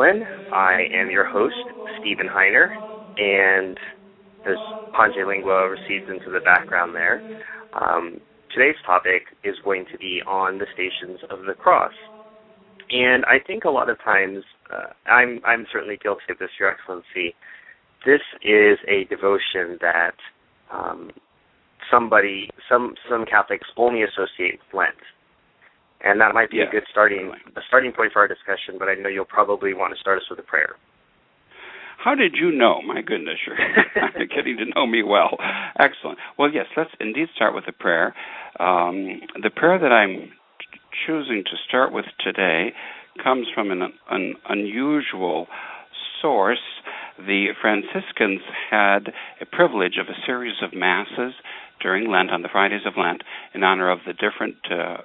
Dolan. I am your host, Stephen Heiner, and as Pange Lingua recedes into the background there, um, today's topic is going to be on the Stations of the Cross. And I think a lot of times, uh, I'm I'm certainly guilty of this, Your Excellency. This is a devotion that um, somebody, some some Catholics only associate with Lent and that might be Yeah, a good starting a starting point for our discussion. But I know you'll probably want to start us with a prayer. How did you know? My goodness, you're getting to know me well. Excellent. Well, yes, let's indeed start with a prayer. Um, the prayer that I'm choosing to start with today comes from an, an unusual source. The Franciscans had a privilege of a series of masses during Lent, on the Fridays of Lent, in honor of the different uh,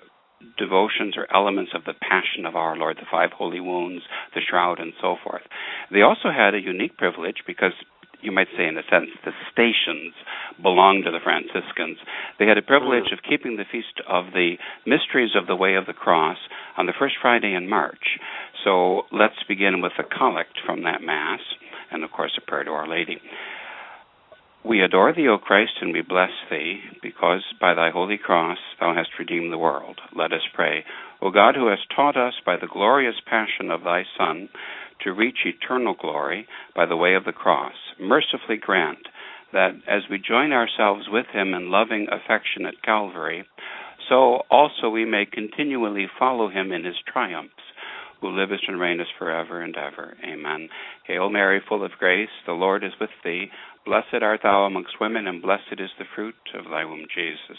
devotions or elements of the Passion of our Lord, the five holy wounds, the shroud, and so forth. They also had a unique privilege because you might say, in a sense, the stations belonged to the Franciscans. They had a privilege of keeping the feast of the mysteries of the Way of the Cross on the first Friday in March. So let's begin with a collect from that Mass, and of course, a prayer to Our Lady. We adore thee, O Christ, and we bless thee, because by thy holy cross thou hast redeemed the world. Let us pray. O God, who hast taught us by the glorious passion of thy Son to reach eternal glory by the way of the cross, mercifully grant that as we join ourselves with him in loving affection at Calvary, so also we may continually follow him in his triumphs who livest and reignest forever and ever. Amen. Hail Mary, full of grace, the Lord is with thee. Blessed art thou amongst women, and blessed is the fruit of thy womb, Jesus.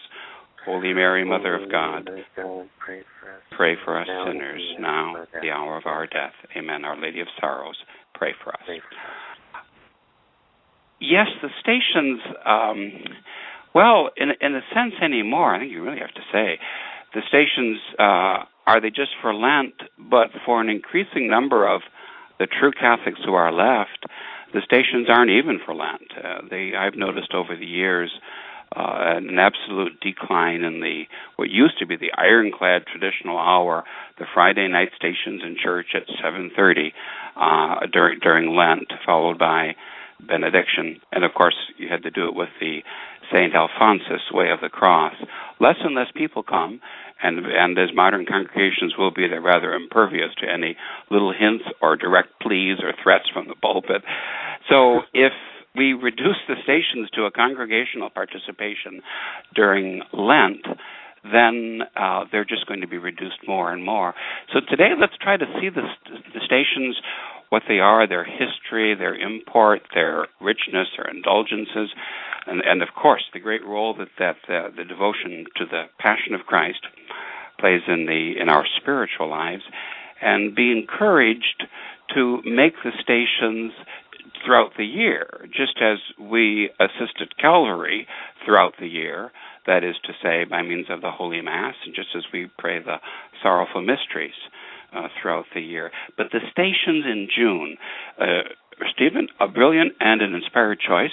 Holy Mary, Mother of God, pray for us. pray for us Now sinners, now, hour of our the hour of our death. Amen. Our Lady of Sorrows, pray for us. Pray for us. Yes, the stations. Um, well, in in a sense anymore, I think you really have to say, the stations uh, are they just for Lent, but for an increasing number of the true Catholics who are left, the stations aren't even for Lent. Uh, they I've noticed over the years. Uh, an absolute decline in the what used to be the ironclad traditional hour, the Friday night stations in church at 7:30 uh, during during Lent, followed by benediction, and of course you had to do it with the Saint Alphonsus way of the cross. Less and less people come, and and as modern congregations will be, they're rather impervious to any little hints or direct pleas or threats from the pulpit. So if we reduce the stations to a congregational participation during Lent, then uh, they're just going to be reduced more and more. So today, let's try to see the, the stations, what they are, their history, their import, their richness, their indulgences, and, and of course, the great role that that uh, the devotion to the Passion of Christ plays in the in our spiritual lives, and be encouraged to make the stations throughout the year, just as we assist at Calvary throughout the year, that is to say, by means of the Holy Mass, and just as we pray the sorrowful mysteries uh, throughout the year. But the stations in June, uh, Stephen, a brilliant and an inspired choice.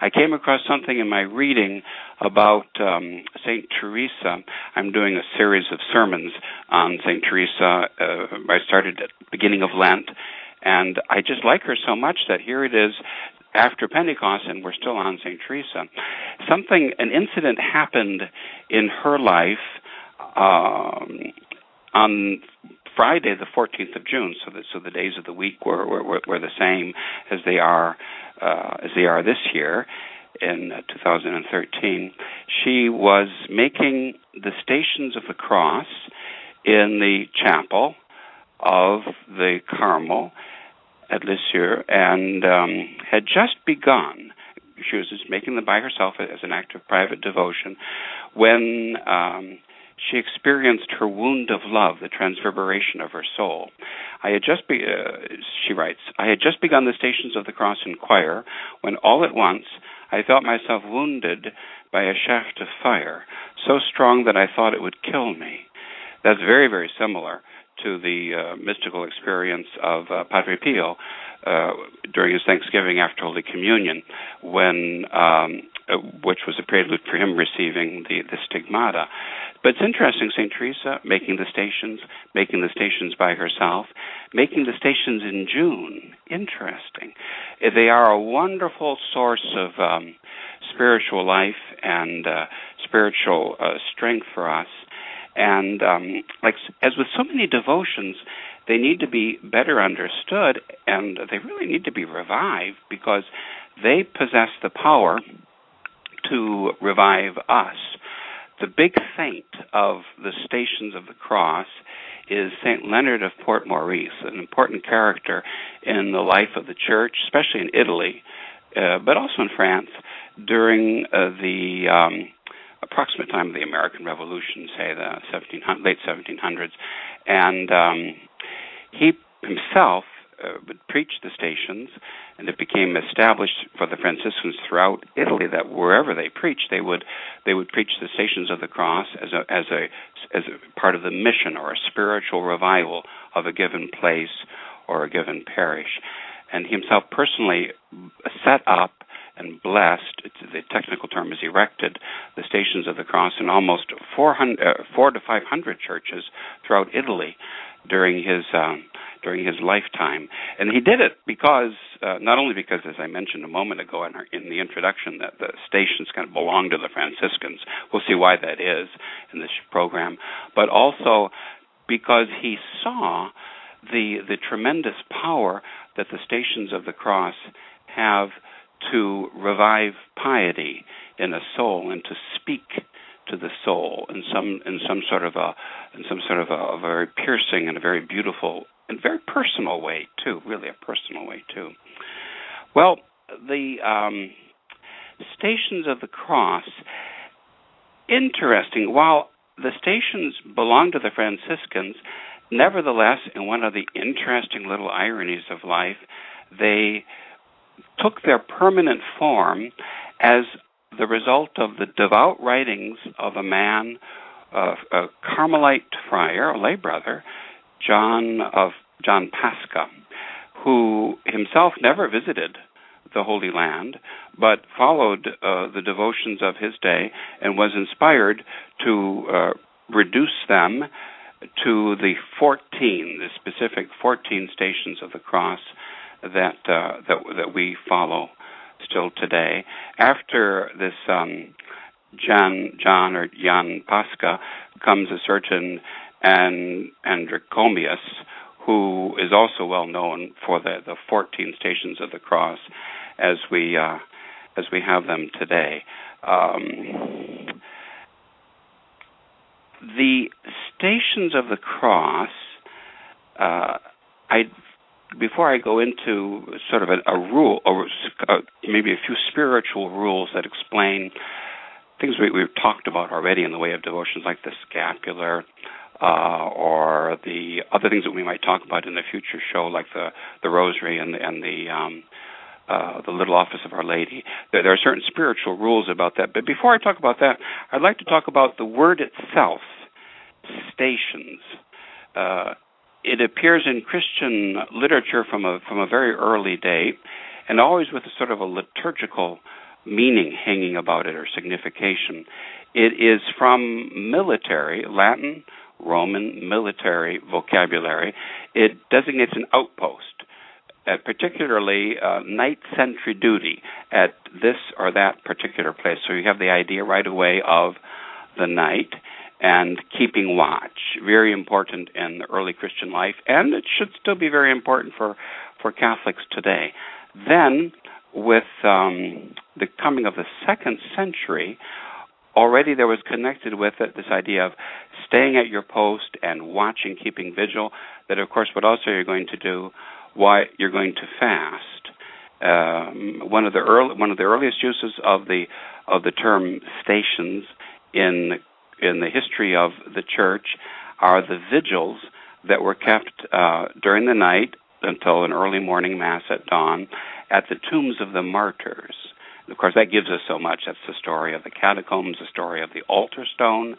I came across something in my reading about um, Saint Teresa. I'm doing a series of sermons on Saint Teresa. Uh, I started at the beginning of Lent, and I just like her so much that here it is after Pentecost, and we're still on St. Teresa. Something, an incident happened in her life um, on Friday, the 14th of June. So, the, so the days of the week were were, were the same as they are uh, as they are this year in uh, 2013. She was making the Stations of the Cross in the chapel of the Carmel at Lisieux and um, had just begun. She was just making them by herself as an act of private devotion when um, she experienced her wound of love, the transfiguration of her soul. I had just, be, uh, she writes, I had just begun the Stations of the Cross in choir when all at once I felt myself wounded by a shaft of fire, so strong that I thought it would kill me. That's very, very similar to the uh, mystical experience of uh, Padre Pio uh, during his Thanksgiving after Holy Communion, when um, uh, which was a prelude for him receiving the, the stigmata. But it's interesting, St. Teresa making the stations, making the stations by herself, making the stations in June. Interesting. They are a wonderful source of um, spiritual life and uh, spiritual uh, strength for us. And um, like as with so many devotions, they need to be better understood, and they really need to be revived because they possess the power to revive us. The big saint of the Stations of the Cross is Saint Leonard of Port Maurice, an important character in the life of the church, especially in Italy, uh, but also in France during uh, the um, approximate time of the American Revolution, say the 1700, late 1700s, and um, he himself uh, would preach the stations, and it became established for the Franciscans throughout Italy that wherever they preached, they would they would preach the stations of the cross as a as a as a part of the mission or a spiritual revival of a given place or a given parish. And he himself personally set up and blessed, the technical term is erected, the Stations of the Cross in almost 400, uh, 4 to 500 churches throughout Italy during his um, during his lifetime, and he did it because uh, not only because, as I mentioned a moment ago in, in the introduction, that the stations kind of belong to the Franciscans. We'll see why that is in this program, but also because he saw the the tremendous power that the Stations of the Cross have to revive piety in a soul and to speak to the soul in some in some sort of a in some sort of a, a very piercing and a very beautiful and very personal way too, really a personal way too. Well, the um, stations of the cross, interesting. While the stations belong to the Franciscans, nevertheless, in one of the interesting little ironies of life, they took their permanent form as the result of the devout writings of a man, uh, a Carmelite friar, a lay brother, John of John Pascha, who himself never visited the Holy Land, but followed uh, the devotions of his day and was inspired to uh, reduce them to the 14, the specific 14 stations of the cross that uh, that that we follow still today. After this um, John John or Jan Pascha comes a certain and Adrichomius, who is also well known for the, the 14 stations of the cross as we uh, as we have them today. Um, the stations of the cross, uh, I before I go into sort of a, a rule, or uh, maybe a few spiritual rules that explain things we, have talked about already in the way of devotions, like the scapular, uh, or the other things that we might talk about in the future show, like the the rosary and the, and the um, uh, the little office of Our Lady. There, there, are certain spiritual rules about that. But before I talk about that, I'd like to talk about the word itself, stations. Uh, it appears in Christian literature from a from a very early date, and always with a sort of a liturgical meaning hanging about it or signification. It is from military Latin, Roman military vocabulary. It designates an outpost. Uh, particularly uh, night sentry duty at this or that particular place. So you have the idea right away of the night, and keeping watch. Very important in the early Christian life, and it should still be very important for, for Catholics today. Then, with um, the coming of the second century, already there was connected with it this idea of staying at your post and watching, keeping vigil. That, of course, what also you're going to do, why you're going to fast. Um, one of the early, one of the earliest uses of the of the term stations in in the history of the church are the vigils that were kept uh, during the night until an early morning mass at dawn at the tombs of the martyrs. Of course, that gives us so much. That's the story of the catacombs, the story of the altar stone,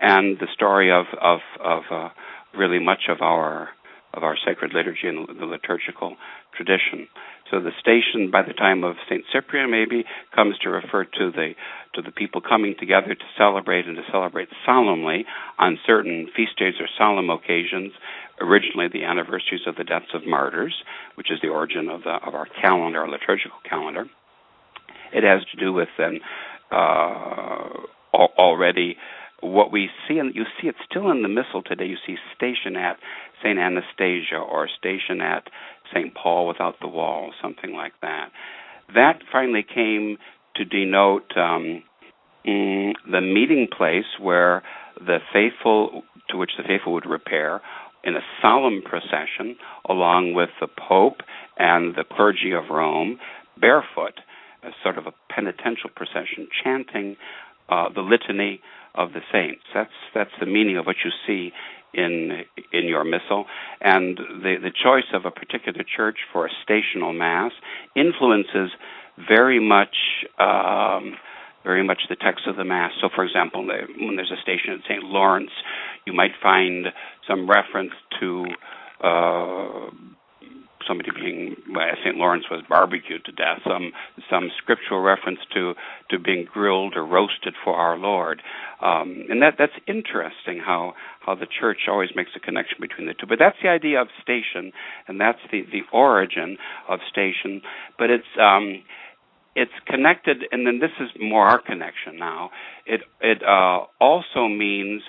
and the story of of, of uh, really much of our of our sacred liturgy and the liturgical tradition. So the station, by the time of Saint Cyprian, maybe comes to refer to the to the people coming together to celebrate and to celebrate solemnly on certain feast days or solemn occasions. Originally, the anniversaries of the deaths of martyrs, which is the origin of the of our calendar, our liturgical calendar. It has to do with then uh, already what we see, and you see it still in the Missal today. You see station at Saint Anastasia or station at St. Paul without the wall, something like that. That finally came to denote um, mm, the meeting place where the faithful, to which the faithful would repair in a solemn procession along with the Pope and the clergy of Rome, barefoot, a sort of a penitential procession, chanting uh, the litany of the saints. That's that's the meaning of what you see in in your missal, and the the choice of a particular church for a stational mass influences very much. Um, very much the text of the Mass. So, for example, when there's a station at St. Lawrence, you might find some reference to uh, somebody being St. Lawrence was barbecued to death, some some scriptural reference to to being grilled or roasted for our Lord, um, and that that's interesting how how the church always makes a connection between the two. But that's the idea of station, and that's the the origin of station. But it's um, it's connected, and then this is more our connection now. It it uh, also means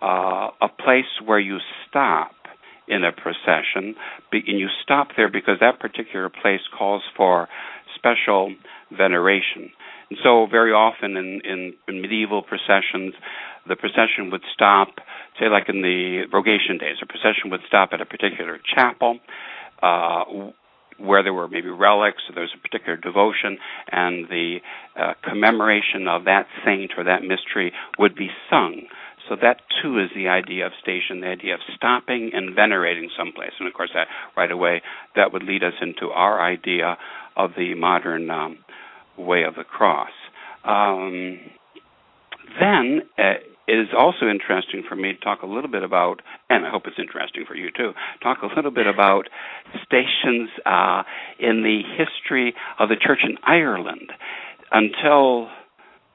uh, a place where you stop in a procession, and you stop there because that particular place calls for special veneration. And so, very often in, in, in medieval processions, the procession would stop, say, like in the Rogation days, a procession would stop at a particular chapel. Uh, where there were maybe relics, or there was a particular devotion, and the uh, commemoration of that saint or that mystery would be sung. So that too is the idea of station, the idea of stopping and venerating someplace. And of course, that right away that would lead us into our idea of the modern um, way of the cross. Um, then uh, it is also interesting for me to talk a little bit about, and I hope it's interesting for you too, talk a little bit about stations uh, in the history of the church in Ireland. Until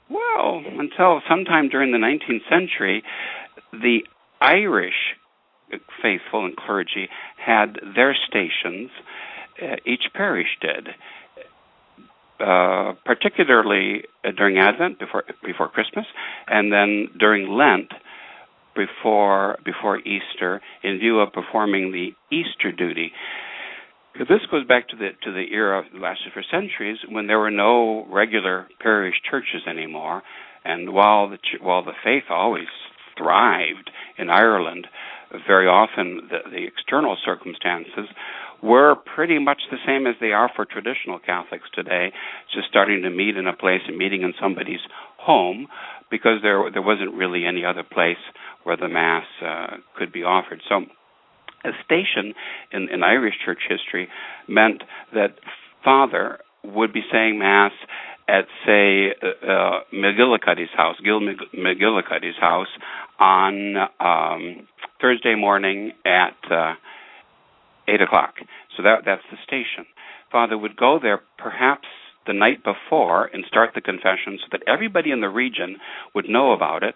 well, until sometime during the 19th century, the Irish faithful and clergy had their stations. Uh, each parish did. Uh, particularly during Advent, before before Christmas, and then during Lent, before before Easter, in view of performing the Easter duty. This goes back to the to the era that lasted for centuries when there were no regular parish churches anymore, and while the while the faith always thrived in Ireland, very often the, the external circumstances were pretty much the same as they are for traditional Catholics today, just starting to meet in a place and meeting in somebody's home because there there wasn't really any other place where the mass uh, could be offered. So a station in, in Irish church history meant that father would be saying mass at say uh, uh, McGillicuddy's house, Gil McGillicuddy's house, on um, Thursday morning at uh, eight o'clock. So that that's the station. Father would go there perhaps the night before and start the confession so that everybody in the region would know about it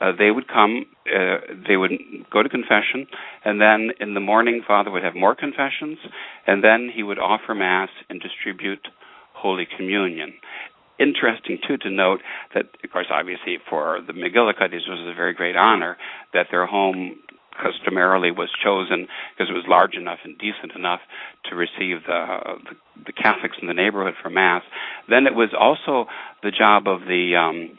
uh, they would come, uh, they would go to confession, and then in the morning, Father would have more confessions, and then he would offer Mass and distribute Holy Communion. interesting too to note that, of course, obviously for the McGillicuddies was a very great honor that their home customarily was chosen because it was large enough and decent enough to receive the, the, the Catholics in the neighborhood for mass. Then it was also the job of the um,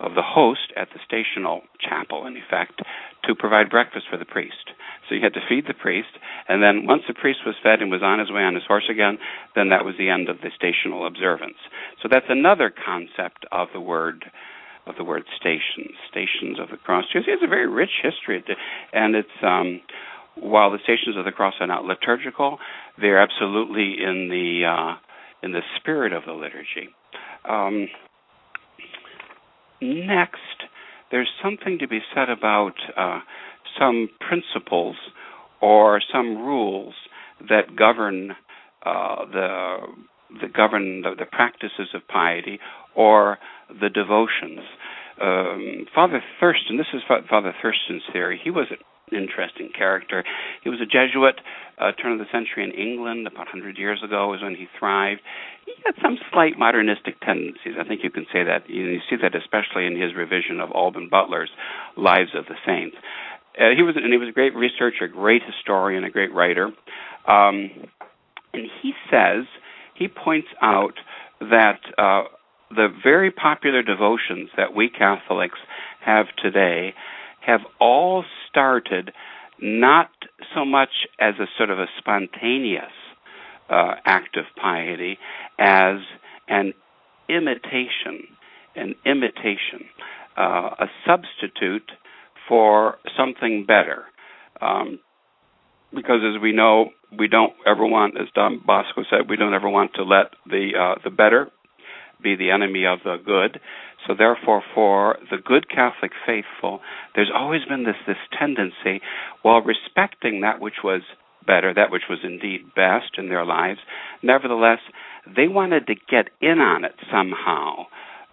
of the host at the stational chapel, in effect, to provide breakfast for the priest. So you had to feed the priest, and then once the priest was fed and was on his way on his horse again, then that was the end of the stational observance. So that's another concept of the word of the word stations, stations of the cross. It has a very rich history, and it's um, while the stations of the cross are not liturgical, they're absolutely in the uh, in the spirit of the liturgy. Um, next, there's something to be said about uh, some principles or some rules that govern uh, the that govern the, the, practices of piety or the devotions. Um, Father Thurston, this is Father Thurston's theory. He was interesting character. He was a Jesuit, uh, turn of the century in England, about 100 years ago was when he thrived. He had some slight modernistic tendencies. I think you can say that. You, you see that especially in his revision of Alban Butler's Lives of the Saints. Uh, he was and he was a great researcher, a great historian, a great writer. Um, and he says he points out that uh, the very popular devotions that we Catholics have today have all started not so much as a sort of a spontaneous uh, act of piety as an imitation, an imitation, uh, a substitute for something better. Um, because as we know, we don't ever want, as Don Bosco said, we don't ever want to let the uh, the better be the enemy of the good. So therefore, for the good Catholic faithful, there's always been this this tendency, while respecting that which was better, that which was indeed best in their lives, nevertheless, they wanted to get in on it somehow,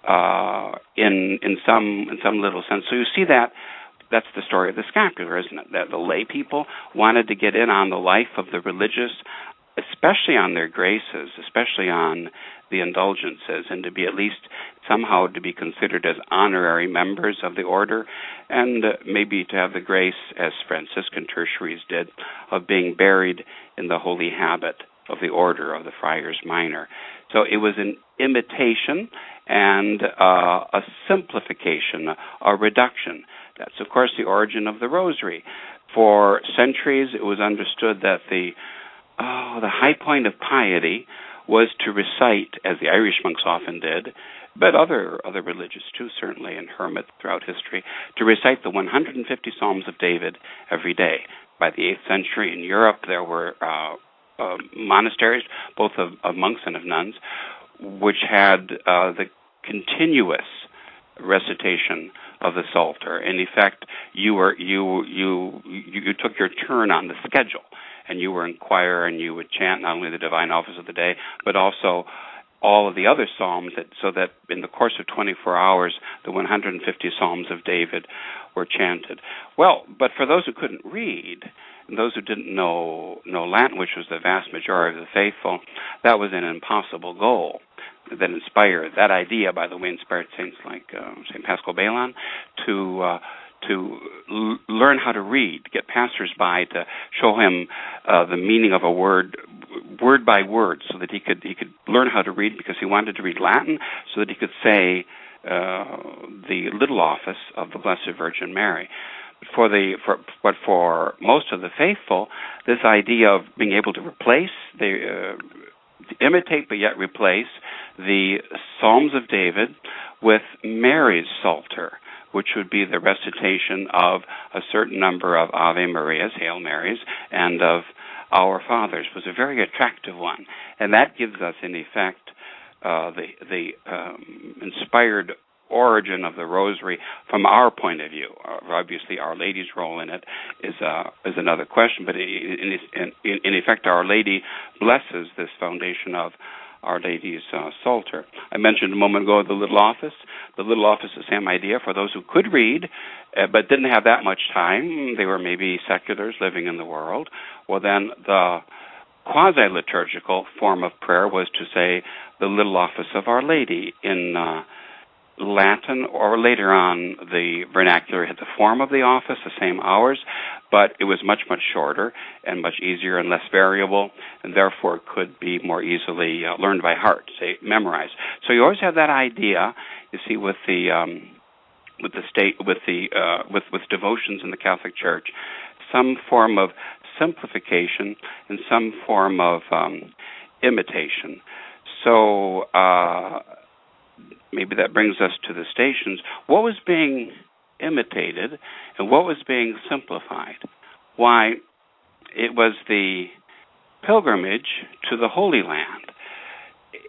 uh, in in some in some little sense. So you see that that's the story of the scapular, isn't it? That the lay people wanted to get in on the life of the religious, especially on their graces, especially on the indulgences, and to be at least somehow to be considered as honorary members of the order, and maybe to have the grace, as Franciscan tertiaries did, of being buried in the holy habit of the order of the Friars Minor. So it was an imitation and uh, a simplification, a reduction. That's, of course, the origin of the rosary. For centuries, it was understood that the oh, the high point of piety was to recite, as the Irish monks often did, but other other religious too, certainly, and hermits throughout history, to recite the 150 Psalms of David every day. By the 8th century in Europe, there were uh, uh, monasteries, both of, of, monks and of nuns, which had uh, the continuous recitation of the Psalter. In effect, you were you you you, took your turn on the schedule, and you were in choir and you would chant not only the divine office of the day, but also all of the other psalms that so that in the course of 24 hours the 150 psalms of David were chanted. Well, but for those who couldn't read, and those who didn't know know Latin, which was the vast majority of the faithful, that was an impossible goal that inspired that idea. By the way, inspired saints like uh, Saint Paschal Baylon to uh, to l- learn how to read, get passersby to show him uh, the meaning of a word, word by word, so that he could he could learn how to read because he wanted to read Latin, so that he could say uh, the little office of the Blessed Virgin Mary. But For the for but for most of the faithful, this idea of being able to replace the uh, imitate but yet replace the Psalms of David with Mary's Psalter, which would be the recitation of a certain number of Ave Marias, Hail Marys, and of Our Fathers, was a very attractive one. And that gives us, in effect, uh, the, the um, inspired origin of the rosary from our point of view. Uh, obviously, Our Lady's role in it is uh, is another question, but in, in, in, effect, Our Lady blesses this foundation of Our Lady's uh, Psalter. I mentioned a moment ago the little office. The little office the same idea for those who could read uh, but didn't have that much time. They were maybe seculars living in the world. Well, then the quasi liturgical form of prayer was to say the little office of Our Lady in uh, Latin, or later on, the vernacular had the form of the office, the same hours, but it was much, much shorter and much easier and less variable, and therefore could be more easily uh, learned by heart, say, memorized. So you always have that idea, you see, with the um, with the state, with the uh, with with devotions in the Catholic Church, some form of simplification and some form of um, imitation. So. Uh, maybe that brings us to the stations. What was being imitated and what was being simplified? Why, it was the pilgrimage to the Holy Land.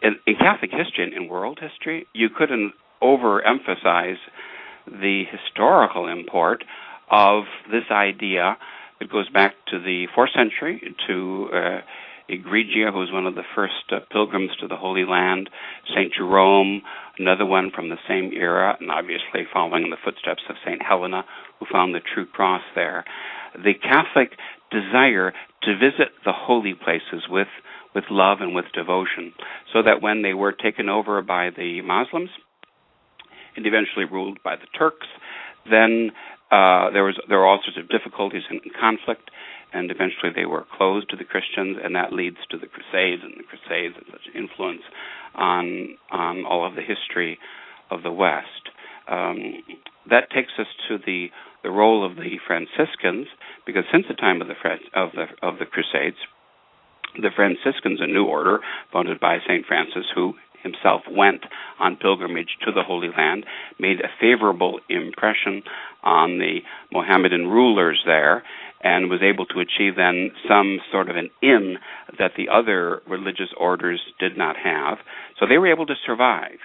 In, in Catholic history and in world history, you couldn't overemphasize the historical import of this idea. It goes back to the fourth century to uh, Egeria, who was one of the first uh, pilgrims to the Holy Land, St. Jerome, another one from the same era, and obviously following in the footsteps of St. Helena, who found the true cross there. The Catholic desire to visit the holy places with, with love and with devotion, so that when they were taken over by the Muslims and eventually ruled by the Turks, then uh, there was there were all sorts of difficulties and conflict and eventually they were closed to the Christians, and that leads to the Crusades, and the Crusades had such influence on on all of the history of the West. Um, that takes us to the the role of the Franciscans, because since the time of the of the of the Crusades, the Franciscans, a new order founded by Saint Francis, who himself went on pilgrimage to the Holy Land, made a favorable impression on the Mohammedan rulers there, and was able to achieve then some sort of an in that the other religious orders did not have. So they were able to survive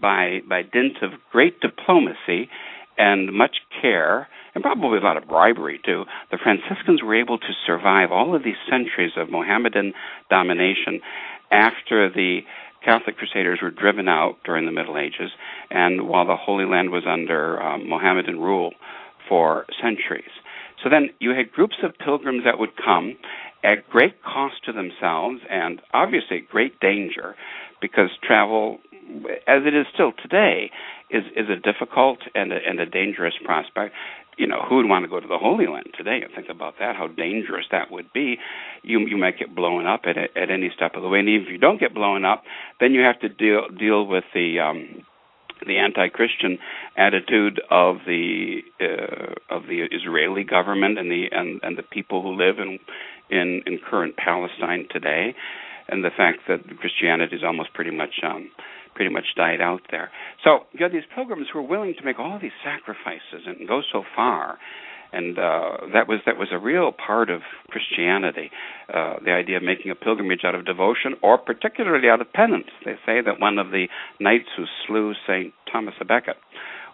by by dint of great diplomacy and much care and probably a lot of bribery too. The Franciscans were able to survive all of these centuries of Mohammedan domination after the Catholic Crusaders were driven out during the Middle Ages, and while the Holy Land was under um, Mohammedan rule for centuries. So then you had groups of pilgrims that would come at great cost to themselves and obviously great danger because travel, as it is still today, is, is a difficult and a, and a dangerous prospect. You know, who would want to go to the Holy Land today and think about that, how dangerous that would be? You, you might get blown up at, at any step of the way. And if you don't get blown up, then you have to deal, deal with the, um, the anti-Christian attitude of the uh, of the Israeli government and the and, and the people who live in, in in current Palestine today, and the fact that Christianity is almost pretty much um, pretty much died out there. So you have these pilgrims who are willing to make all these sacrifices and go so far and uh, that was that was a real part of Christianity. Uh, the idea of making a pilgrimage out of devotion, or particularly out of penance. They say that one of the knights who slew Saint Thomas a Becket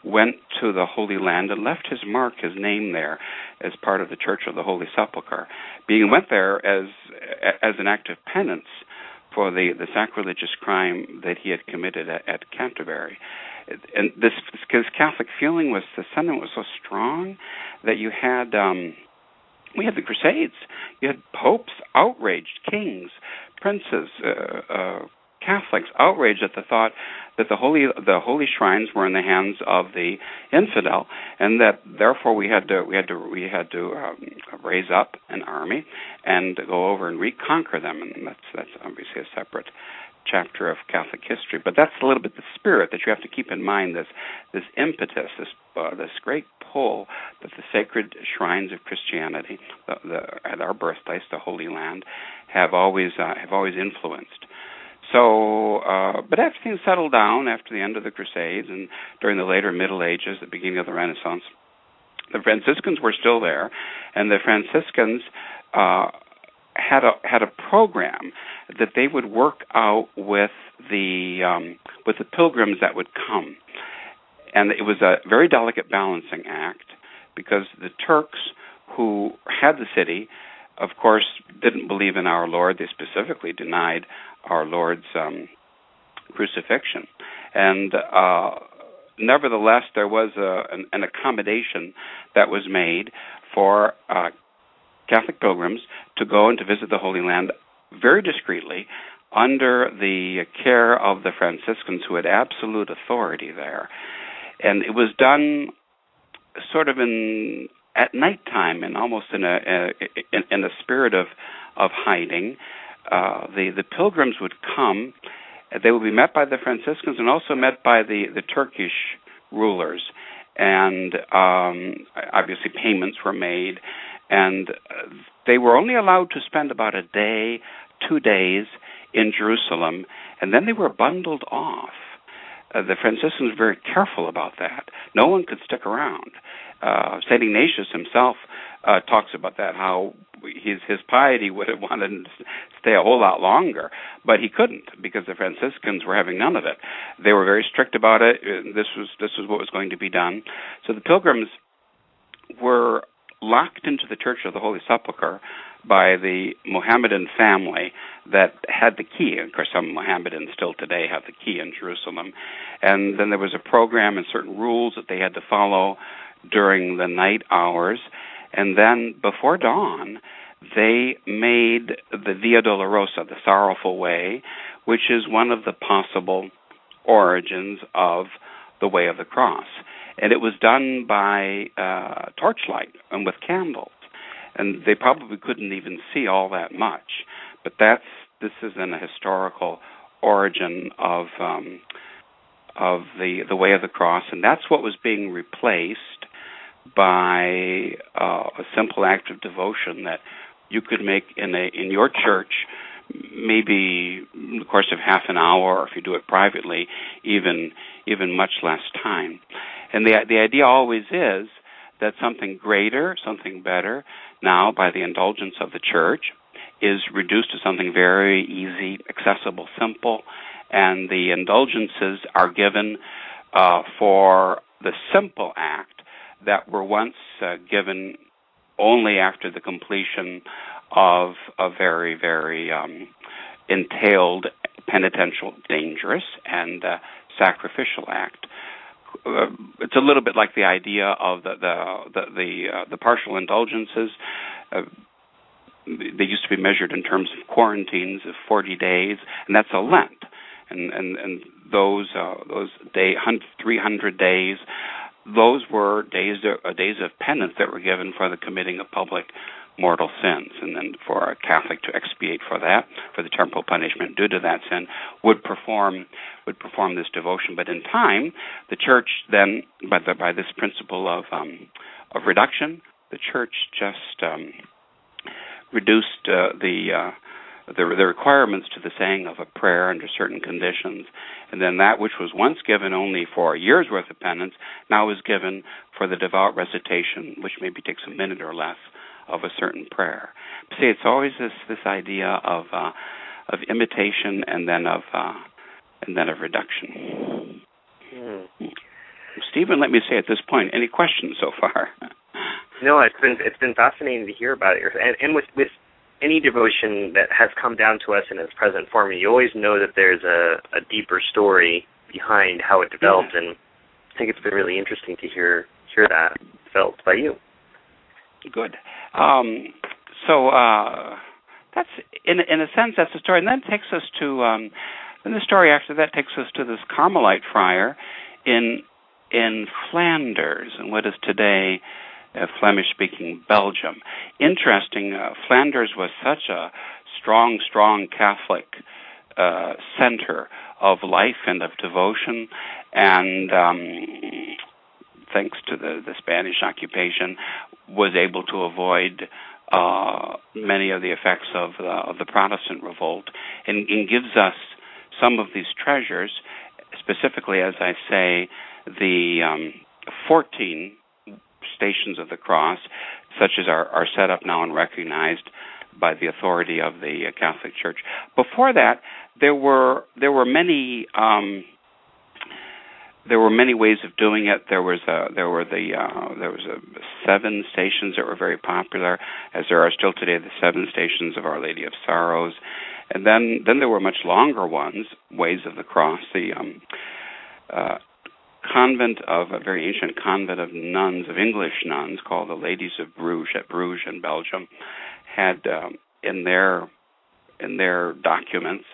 went to the Holy Land and left his mark, his name there, as part of the Church of the Holy Sepulchre. Being went there as as an act of penance for the the sacrilegious crime that he had committed at, at Canterbury and this because Catholic feeling was the sentiment was so strong that you had um, we had the Crusades, you had popes outraged, kings, princes, uh, uh, Catholics outraged at the thought that the holy the holy shrines were in the hands of the infidel, and that therefore we had to we had to we had to um, raise up an army and go over and reconquer them, and that's that's obviously a separate chapter of Catholic history. But that's a little bit the spirit that you have to keep in mind. This this impetus, this uh, this great pull that the sacred shrines of Christianity, the, the, at our birthplace, the Holy Land, have always uh, have always influenced. So, uh, but after things settled down after the end of the Crusades and during the later Middle Ages, the beginning of the Renaissance, the Franciscans were still there, and the Franciscans uh, had a had a program that they would work out with the um, with the pilgrims that would come, and it was a very delicate balancing act because the Turks who had the city, of course, didn't believe in our Lord. They specifically denied our Lord's um, crucifixion, and uh, nevertheless, there was a, an, an, accommodation that was made for uh, Catholic pilgrims to go and to visit the Holy Land very discreetly under the care of the Franciscans who had absolute authority there. And it was done sort of in at nighttime and almost in a, a in, in a spirit of of hiding. Uh, the the pilgrims would come. They would be met by the Franciscans and also met by the the Turkish rulers, and um, obviously payments were made, and they were only allowed to spend about a day, two days in Jerusalem, and then they were bundled off. Uh, the Franciscans were very careful about that. No one could stick around. Uh, Saint Ignatius himself uh, talks about that, how his his piety would have wanted to stay a whole lot longer, but he couldn't because the Franciscans were having none of it. They were very strict about it. This was this was what was going to be done. So the pilgrims were locked into the Church of the Holy Sepulchre by the Mohammedan family that had the key. Of course, some Mohammedans still today have the key in Jerusalem. And then there was a program and certain rules that they had to follow during the night hours. And then before dawn, they made the Via Dolorosa, the Sorrowful Way, which is one of the possible origins of the Way of the Cross. And it was done by uh, torchlight and with candles. And they probably couldn't even see all that much. But that's this is an historical origin of um, of the the way of the cross, and that's what was being replaced by uh, a simple act of devotion that you could make in a in your church maybe in the course of half an hour or if you do it privately even even much less time and the the idea always is that something greater something better now by the indulgence of the church is reduced to something very easy accessible simple and the indulgences are given uh, for the simple act that were once uh, given only after the completion of a very, very um, entailed, penitential, dangerous, and uh, sacrificial act. Uh, it's a little bit like the idea of the the the the, uh, the partial indulgences. Uh, they used to be measured in terms of quarantines of 40 days, and that's a Lent, and and and those uh, those day 300 days those were days uh, days of penance that were given for the committing of public mortal sins, and then for a Catholic to expiate for that, for the temporal punishment due to that sin, would perform would perform this devotion. But in time, the Church then, by, the, by this principle of um, of reduction, the Church just um, reduced uh, the uh, the, the requirements to the saying of a prayer under certain conditions, and then that which was once given only for a year's worth of penance now is given for the devout recitation, which maybe takes a minute or less of a certain prayer. See, it's always this this idea of uh, of imitation and then of uh, and then of reduction. Mm. Stephen, let me say at this point, any questions so far? no, it's been it's been fascinating to hear about it, and, and with with any devotion that has come down to us in its present form, you always know that there's a, a deeper story behind how it developed, yeah. and I think it's been really interesting to hear hear that felt by you. Good. Um, so uh, that's in in a sense that's the story, and then takes us to um, then the story after that takes us to this Carmelite friar in in Flanders, and what is today uh, Flemish speaking Belgium. Interesting, uh, Flanders was such a strong, strong Catholic uh, center of life and of devotion, and um, thanks to the, the Spanish occupation, was able to avoid uh, many of the effects of the, of the Protestant revolt, and, and gives us some of these treasures, specifically, as I say, the um, 14 stations of the cross, such as are, are set up now and recognized by the authority of the uh, Catholic Church. Before that, there were there were many um, there were many ways of doing it. There was a, there were the uh, there was a seven stations that were very popular, as there are still today the seven stations of Our Lady of Sorrows, and then then there were much longer ones, ways of the cross. The um, uh, convent of a very ancient convent of nuns, of English nuns, called the Ladies of Bruges at Bruges in Belgium, had um, in their in their documents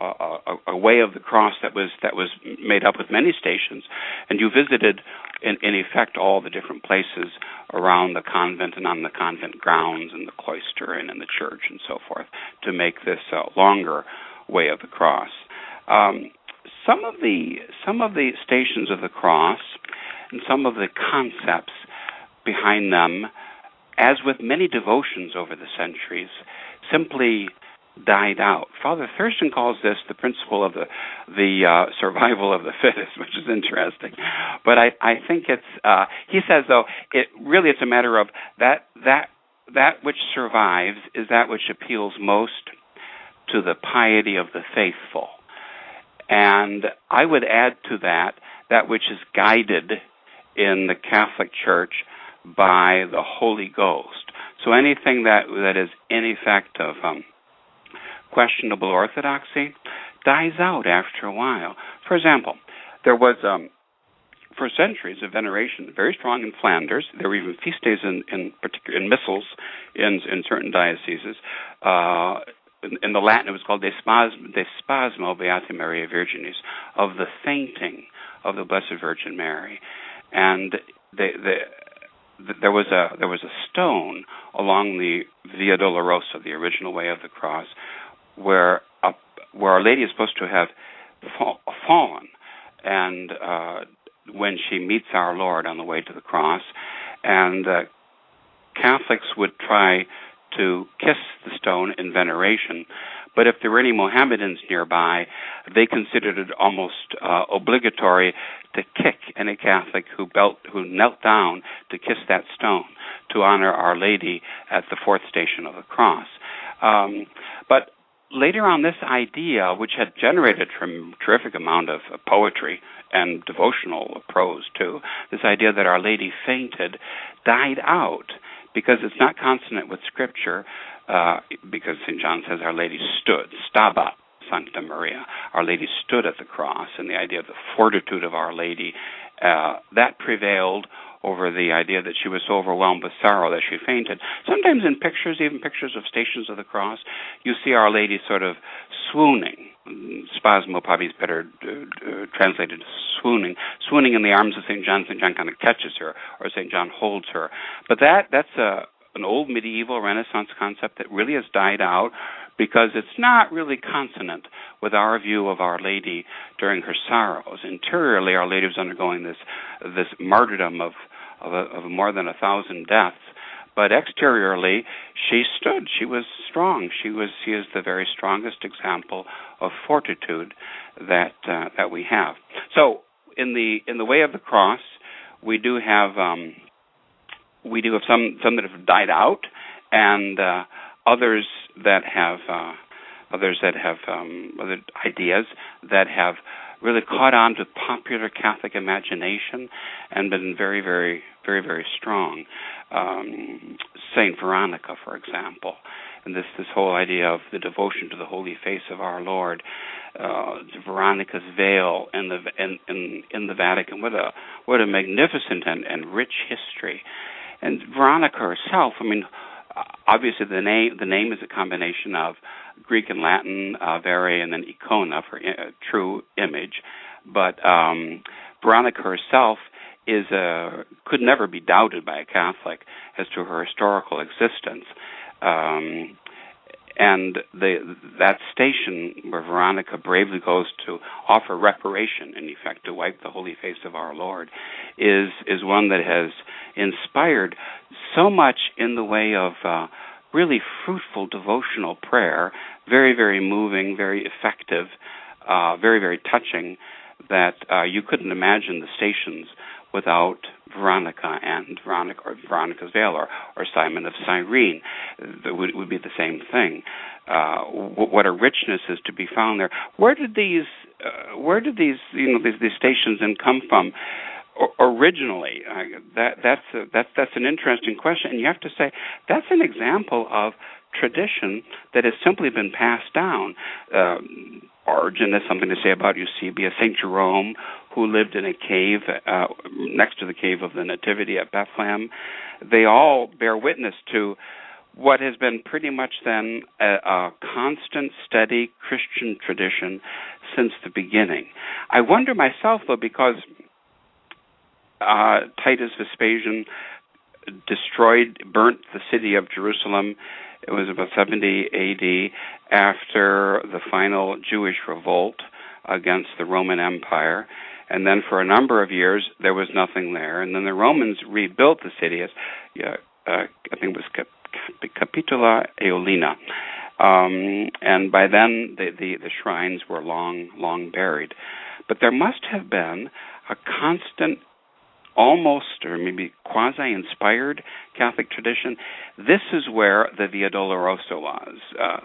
a, a, way of the cross that was that was made up with many stations, and you visited, in, in effect, all the different places around the convent and on the convent grounds and the cloister and in the church and so forth to make this uh, longer way of the cross. Um, some of the some of the stations of the cross and some of the concepts behind them, as with many devotions over the centuries, simply died out. Father Thurston calls this the principle of the the uh, survival of the fittest, which is interesting. But I I think it's uh, he says though it really it's a matter of that that that which survives is that which appeals most to the piety of the faithful. And I would add to that that which is guided in the Catholic Church by the Holy Ghost. So anything that that is ineffective um, questionable orthodoxy dies out after a while. For example, there was um, for centuries a veneration very strong in Flanders. There were even feast days in in particular in missals in in certain dioceses. Uh, in, in the Latin, it was called De Spasmo, Beata Maria Virginis, of the fainting of the Blessed Virgin Mary, and they, they, there was a there was a stone along the Via Dolorosa, the original way of the cross, where a, where Our Lady is supposed to have fall, fallen, and uh, when she meets our Lord on the way to the cross, and uh, Catholics would try to kiss the stone in veneration. But if there were any Mohammedans nearby, they considered it almost uh, obligatory to kick any Catholic who, belt, who knelt down to kiss that stone to honor Our Lady at the fourth station of the cross. Um, but later on, this idea, which had generated a terrific amount of poetry and devotional prose too, this idea that Our Lady fainted, died out because it's not consonant with Scripture. Uh, because St. John says Our Lady stood, staba, Sancta Maria. Our Lady stood at the cross, and the idea of the fortitude of Our Lady uh, that prevailed over the idea that she was so overwhelmed with sorrow that she fainted. Sometimes in pictures, even pictures of Stations of the Cross, you see Our Lady sort of swooning. Spasmo probably is better uh, uh, translated as swooning, swooning in the arms of St. John. St. John kind of catches her, or St. John holds her. But that that's a an old medieval Renaissance concept that really has died out because it's not really consonant with our view of Our Lady during her sorrows. Interiorly, Our Lady was undergoing this this martyrdom of of, a, of more than a thousand deaths, but exteriorly, she stood. She was strong. She was. She is the very strongest example of fortitude that uh, that we have. So, in the in the way of the cross, we do have um, we do have some some that have died out, and uh, others that have uh, others that have um, other ideas that have really caught on to popular Catholic imagination and been very, very, very, very strong. Um, Saint Veronica, for example, and this this whole idea of the devotion to the holy face of our Lord, uh, Veronica's veil in the in, in in the Vatican. What a what a magnificent and, and rich history. And Veronica herself, I mean, obviously the name the name is a combination of Greek and Latin, uh, and then icona for uh, true image. But um, Veronica herself is a, could never be doubted by a Catholic as to her historical existence. Um, and the, that station where Veronica bravely goes to offer reparation, in effect, to wipe the holy face of our Lord, is is one that has inspired so much in the way of uh, really fruitful devotional prayer, very very moving, very effective, uh, very very touching. That uh, you couldn't imagine the stations without Veronica and Veronica or Veronica's Veil or, or Simon of Cyrene. It would, would be the same thing. Uh, what a richness is to be found there. Where did these uh, where did these you know these, these stations then come from? Originally uh, that that's a, that's that's an interesting question and you have to say that's an example of tradition that has simply been passed down um, Origen has something to say about Eusebius, St. Jerome, who lived in a cave uh, next to the cave of the Nativity at Bethlehem. They all bear witness to what has been pretty much then a, a, constant, steady Christian tradition since the beginning. I wonder myself, though, because uh, Titus Vespasian destroyed, burnt the city of Jerusalem. It was about 70 AD after the final Jewish revolt against the Roman Empire. And then for a number of years, there was nothing there. And then the Romans rebuilt the city as, uh, uh, I think it was Cap- Capitula Aeolina. Um, and by then, the, the, the shrines were long, long buried. But there must have been a constant almost or maybe quasi inspired Catholic tradition. This is where the Via Dolorosa was, uh,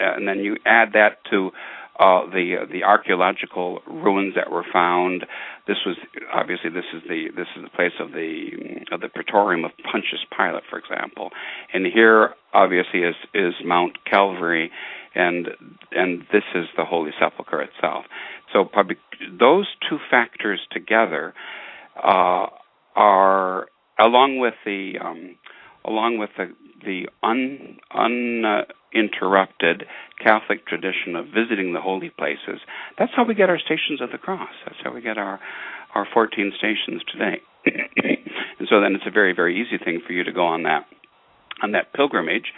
and then you add that to uh, the uh, the archaeological ruins that were found. This was obviously this is the this is the place of the of the Praetorium of Pontius Pilate, for example, and here obviously is is Mount Calvary, and and this is the Holy Sepulchre itself. So probably those two factors together uh, are along with the um, along with the the un, uninterrupted Catholic tradition of visiting the holy places. That's how we get our stations of the cross. That's how we get our our 14 stations today. and so then it's a very very easy thing for you to go on that on that pilgrimage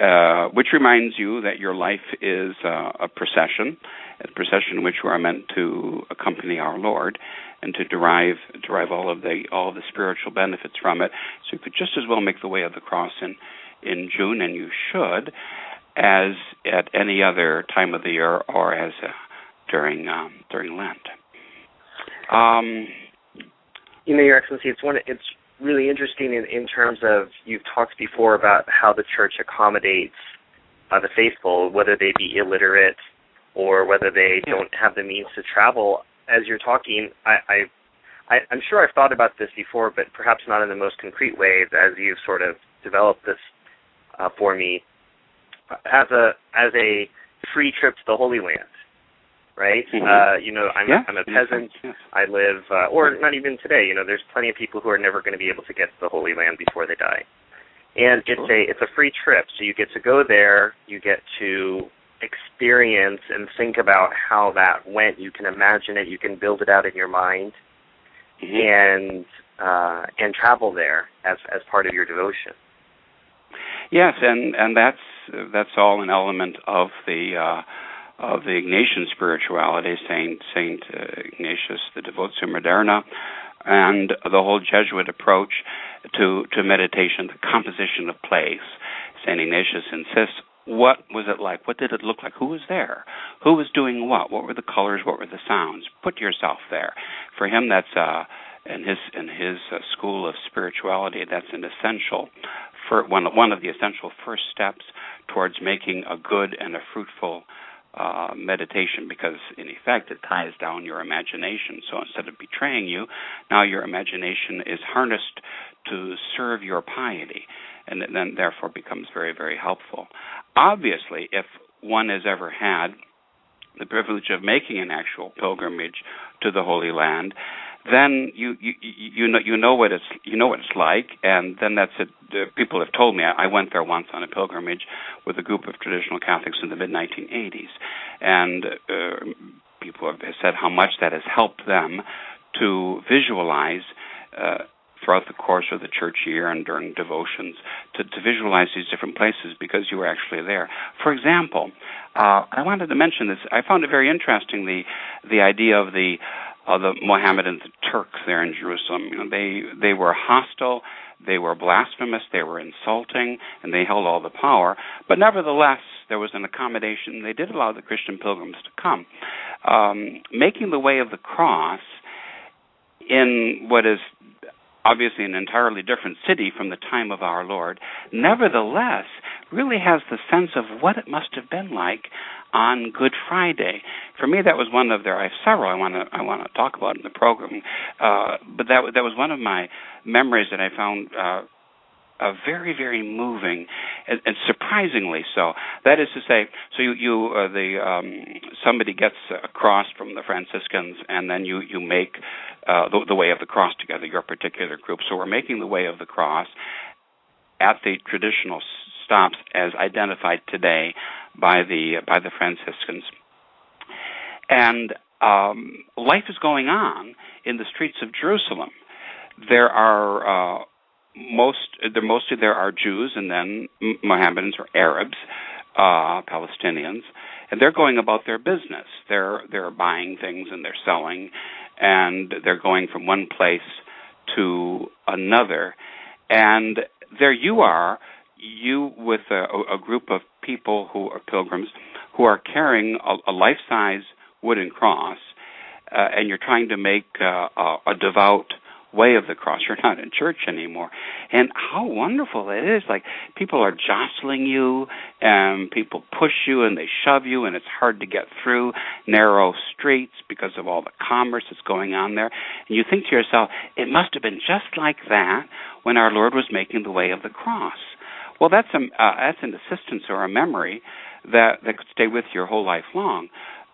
uh, which reminds you that your life is uh, a procession, a procession in which you are meant to accompany our Lord and to derive derive all of the all of the spiritual benefits from it. So you could just as well make the way of the cross in in June, and you should, as at any other time of the year or as uh, during um, during Lent. Um, you know, Your Excellency, it's one. It's really interesting in, in terms of you've talked before about how the church accommodates uh, the faithful, whether they be illiterate or whether they don't have the means to travel. As you're talking, I, I, I I'm sure I've thought about this before, but perhaps not in the most concrete way as you've sort of developed this uh, for me. As a as a free trip to the Holy Land, right? Mm-hmm. Uh, you know, I'm, yeah. I'm a peasant. Yes. I live, uh, or not even today. You know, there's plenty of people who are never going to be able to get to the Holy Land before they die, and it's a it's a free trip. So you get to go there. You get to experience and think about how that went. You can imagine it. You can build it out in your mind, mm-hmm. and uh, and travel there as as part of your devotion. Yes, and and that's that's all an element of the. Uh, of the Ignatian spirituality, Saint Saint uh, Ignatius, the Devotio Moderna, and the whole Jesuit approach to to meditation, the composition of place. Saint Ignatius insists. What was it like? What did it look like? Who was there? Who was doing what? What were the colors? What were the sounds? Put yourself there. For him, that's uh, in his in his uh, school of spirituality. That's an essential for one one of the essential first steps towards making a good and a fruitful uh, meditation because, in effect, it ties down your imagination. So instead of betraying you, now your imagination is harnessed to serve your piety, and then therefore becomes very, very helpful. Obviously, if one has ever had the privilege of making an actual pilgrimage to the Holy Land, then you you you know you know what it's you know what it's like, and then that's it. People have told me I, I went there once on a pilgrimage with a group of traditional Catholics in the mid 1980s, and uh, people have said how much that has helped them to visualize. Uh, throughout the course of the church year and during devotions to, to visualize these different places because you were actually there. For example, uh, I wanted to mention this. I found it very interesting the the idea of the the Mohammedans, the Turks there in Jerusalem. You know, they they were hostile, they were blasphemous, they were insulting, and they held all the power. But nevertheless, there was an accommodation. They did allow the Christian pilgrims to come, um, making the way of the cross in what is obviously an entirely different city from the time of our Lord, nevertheless really has the sense of what it must have been like on Good Friday. For me, that was one of there. I have several I want to I want to talk about in the program, uh, but that that was one of my memories that I found. Uh, uh, very very moving and, and, surprisingly so that is to say so you you uh, the um, somebody gets a cross from the franciscans and then you you make uh, the, the way of the cross together your particular group so we're making the way of the cross at the traditional stops as identified today by the by the Franciscans. And um, life is going on in the streets of Jerusalem. There are uh, most there mostly there are Jews and then Mohammedans or Arabs, uh, Palestinians, and they're going about their business. They're they're buying things and they're selling, and they're going from one place to another. And there you are, you with a, a group of people who are pilgrims who are carrying a, a life-size wooden cross, uh, and you're trying to make uh, a, a devout way of the cross. You're not in church anymore. And how wonderful it is. Like people are jostling you and people push you and they shove you and it's hard to get through narrow streets because of all the commerce that's going on there. And you think to yourself, it must have been just like that when our Lord was making the way of the cross. Well, that's a uh, that's an assistance or a memory that that could stay with you your whole life long,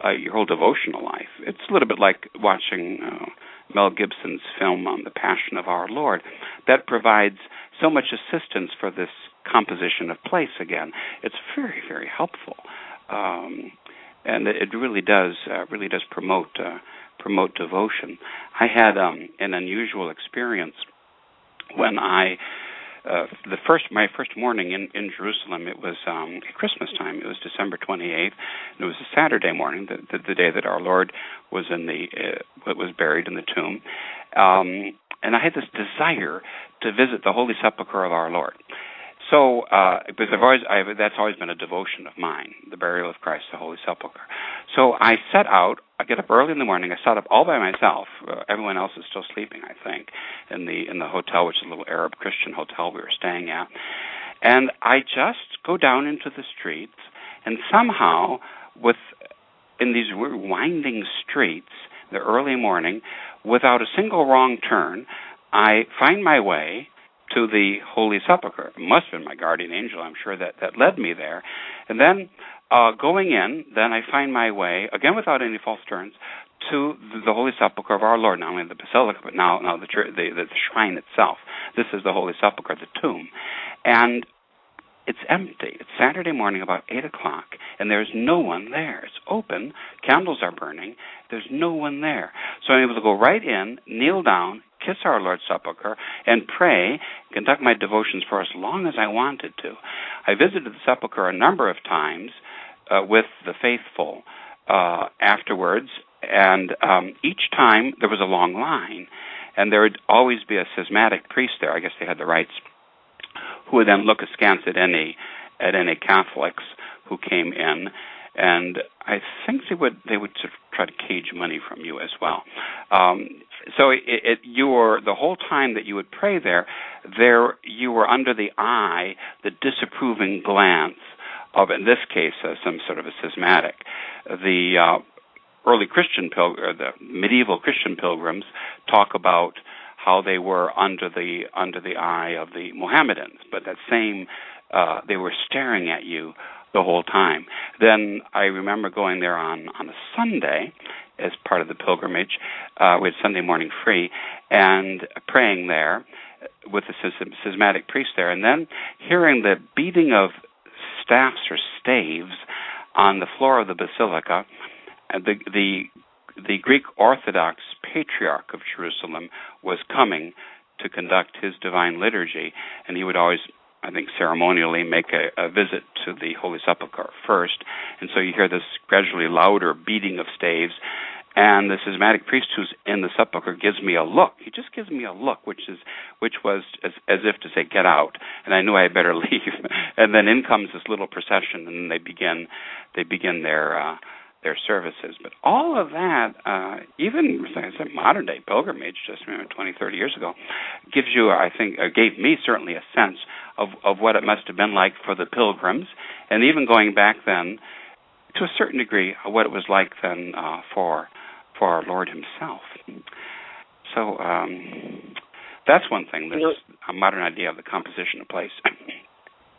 uh, your whole devotional life. It's a little bit like watching uh, Mel Gibson's film on the Passion of Our Lord, that provides so much assistance for this composition of place again. It's very, very helpful, um, and it really does uh, really does promote uh, promote devotion. I had um, an unusual experience when I uh, the first my first morning in in Jerusalem. It was um, Christmas time. It was December 28th. and It was a Saturday morning, the, the, the day that our Lord was in the uh, was buried in the tomb. Um, and I had this desire to visit the Holy Sepulchre of our Lord. So, uh, because I've always, I've, that's always been a devotion of mine, the burial of Christ, the Holy Sepulchre. So I set out. I get up early in the morning. I set up all by myself. Uh, everyone else is still sleeping, I think, in the in the hotel, which is a little Arab Christian hotel we were staying at. And I just go down into the streets, and somehow, with in these winding streets, the early morning, without a single wrong turn, I find my way to the Holy Sepulchre. It must have been my guardian angel, I'm sure, that, that led me there. And then uh, going in, then I find my way, again without any false turns, to the Holy Sepulchre of our Lord, not only the basilica, but now, now the, the, the shrine itself. This is the Holy Sepulchre, the tomb. And it's empty. It's Saturday morning about 8 o'clock, and there's no one there. It's open, candles are burning, there's no one there. So I'm able to go right in, kneel down, kiss our Lord's Sepulchre, and pray, conduct my devotions for as long as I wanted to. I visited the Sepulchre a number of times uh, with the faithful uh, afterwards, and um, each time there was a long line, and there would always be a schismatic priest there. I guess they had the rights, who would then look askance at any at any Catholics who came in, and I think they would they would sort of try to cage money from you as well. Um, so it, it, you were the whole time that you would pray there, there you were under the eye, the disapproving glance of, in this case, uh, some sort of a schismatic. The uh, early Christian pil- or the medieval Christian pilgrims talk about how they were under the under the eye of the Mohammedans, but that same uh, they were staring at you the whole time. Then I remember going there on on a Sunday as part of the pilgrimage. Uh, had Sunday morning free and praying there with the schismatic priest there, and then hearing the beating of staffs or staves on the floor of the basilica. The the the Greek Orthodox Patriarch of Jerusalem was coming to conduct his divine liturgy, and he would always I think, ceremonially make a, a visit to the Holy Sepulchre first. And so you hear this gradually louder beating of staves. And the schismatic priest who's in the sepulchre gives me a look. He just gives me a look, which is which was as as if to say, "Get out." And I knew I had better leave. and then in comes this little procession, and they begin they begin their uh, their services. But all of that, uh, even like I said, modern day pilgrimage, just you know, 20, 30 years ago, gives you, I think, uh, gave me certainly a sense of, of what it must have been like for the pilgrims, and even going back then, to a certain degree, what it was like then uh, for for our Lord Himself. So um, that's one thing. That's you know, a modern idea of the composition of place.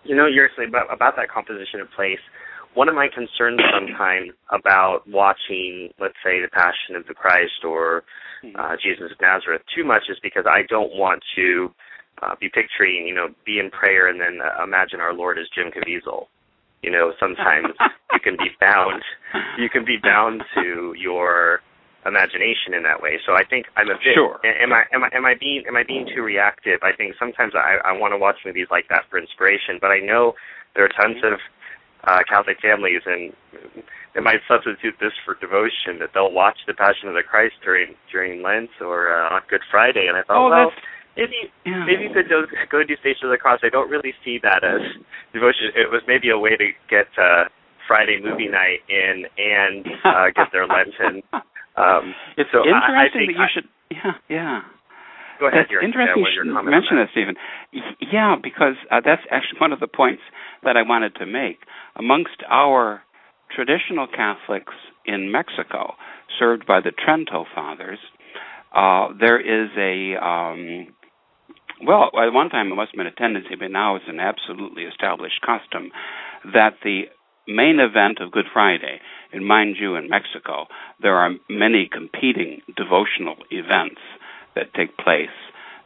you know, seriously about about that composition of place one of my concerns sometimes about watching, let's say, the Passion of the Christ or hmm. uh, Jesus of Nazareth too much is because I don't want to uh, be picturing, you know, be in prayer and then uh, imagine our Lord as Jim Caviezel. You know, sometimes you can be bound, you can be bound to your imagination in that way. So I think I'm a bit. Sure. Am I am I am I being am I being too reactive? I think sometimes I I want to watch movies like that for inspiration, but I know there are tons of uh, Catholic families and they might substitute this for devotion that they'll watch the Passion of the Christ during during Lent or uh, on Good Friday. And I thought, oh, well, maybe yeah. maybe you could go, go do Station of the Cross. I don't really see that as devotion. It was maybe a way to get uh, Friday movie night in and uh, get their Lenten. Um, it's so interesting I, I think that you I, should. Yeah, yeah. Go ahead. That's your, interesting yeah, you should mention on that, Stephen. Yeah, because uh, that's actually one of the points that I wanted to make. Amongst our traditional Catholics in Mexico, served by the Trento Fathers, uh, there is a um, well, at one time it must have been a tendency, but now it's an absolutely established custom that the main event of Good Friday, and mind you, in Mexico, there are many competing devotional events that take place.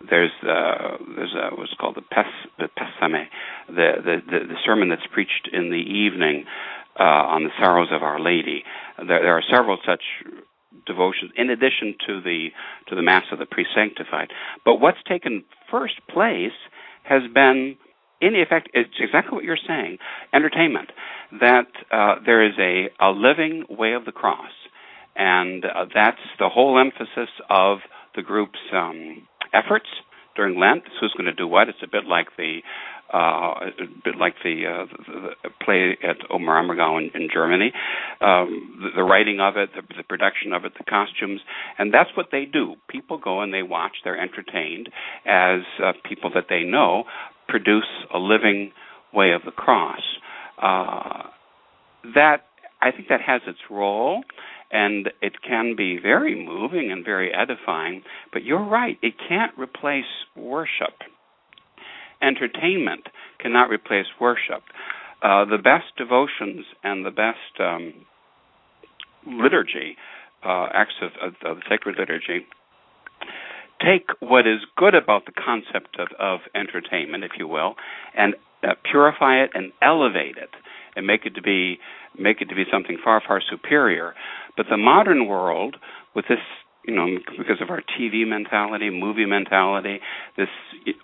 There's uh, there's a, what's called the pes the pesame, the, the the the sermon that's preached in the evening uh, on the sorrows of Our Lady. There, there are several such devotions in addition to the to the mass of the pre-sanctified. But what's taken first place has been in effect it's exactly what you're saying entertainment that uh, there is a, a living way of the cross and uh, that's the whole emphasis of the group's um, efforts during Lent. Who's going to do what? It's a bit like the uh, a bit like the, uh, the, the play at Oberammergau in, in Germany, um, the, the, writing of it, the, the, production of it, the costumes, and that's what they do. People go and they watch. They're entertained as uh, people that they know produce a living way of the cross. Uh, that I think that has its role and it can be very moving and very edifying. But you're right, it can't replace worship. Entertainment cannot replace worship. Uh, the best devotions and the best um, liturgy, uh, acts of, of, of sacred liturgy, take what is good about the concept of, of entertainment, if you will, and uh, purify it and elevate it and make it to be make it to be something far far superior. But the modern world, with this, you know, because of our TV mentality, movie mentality, this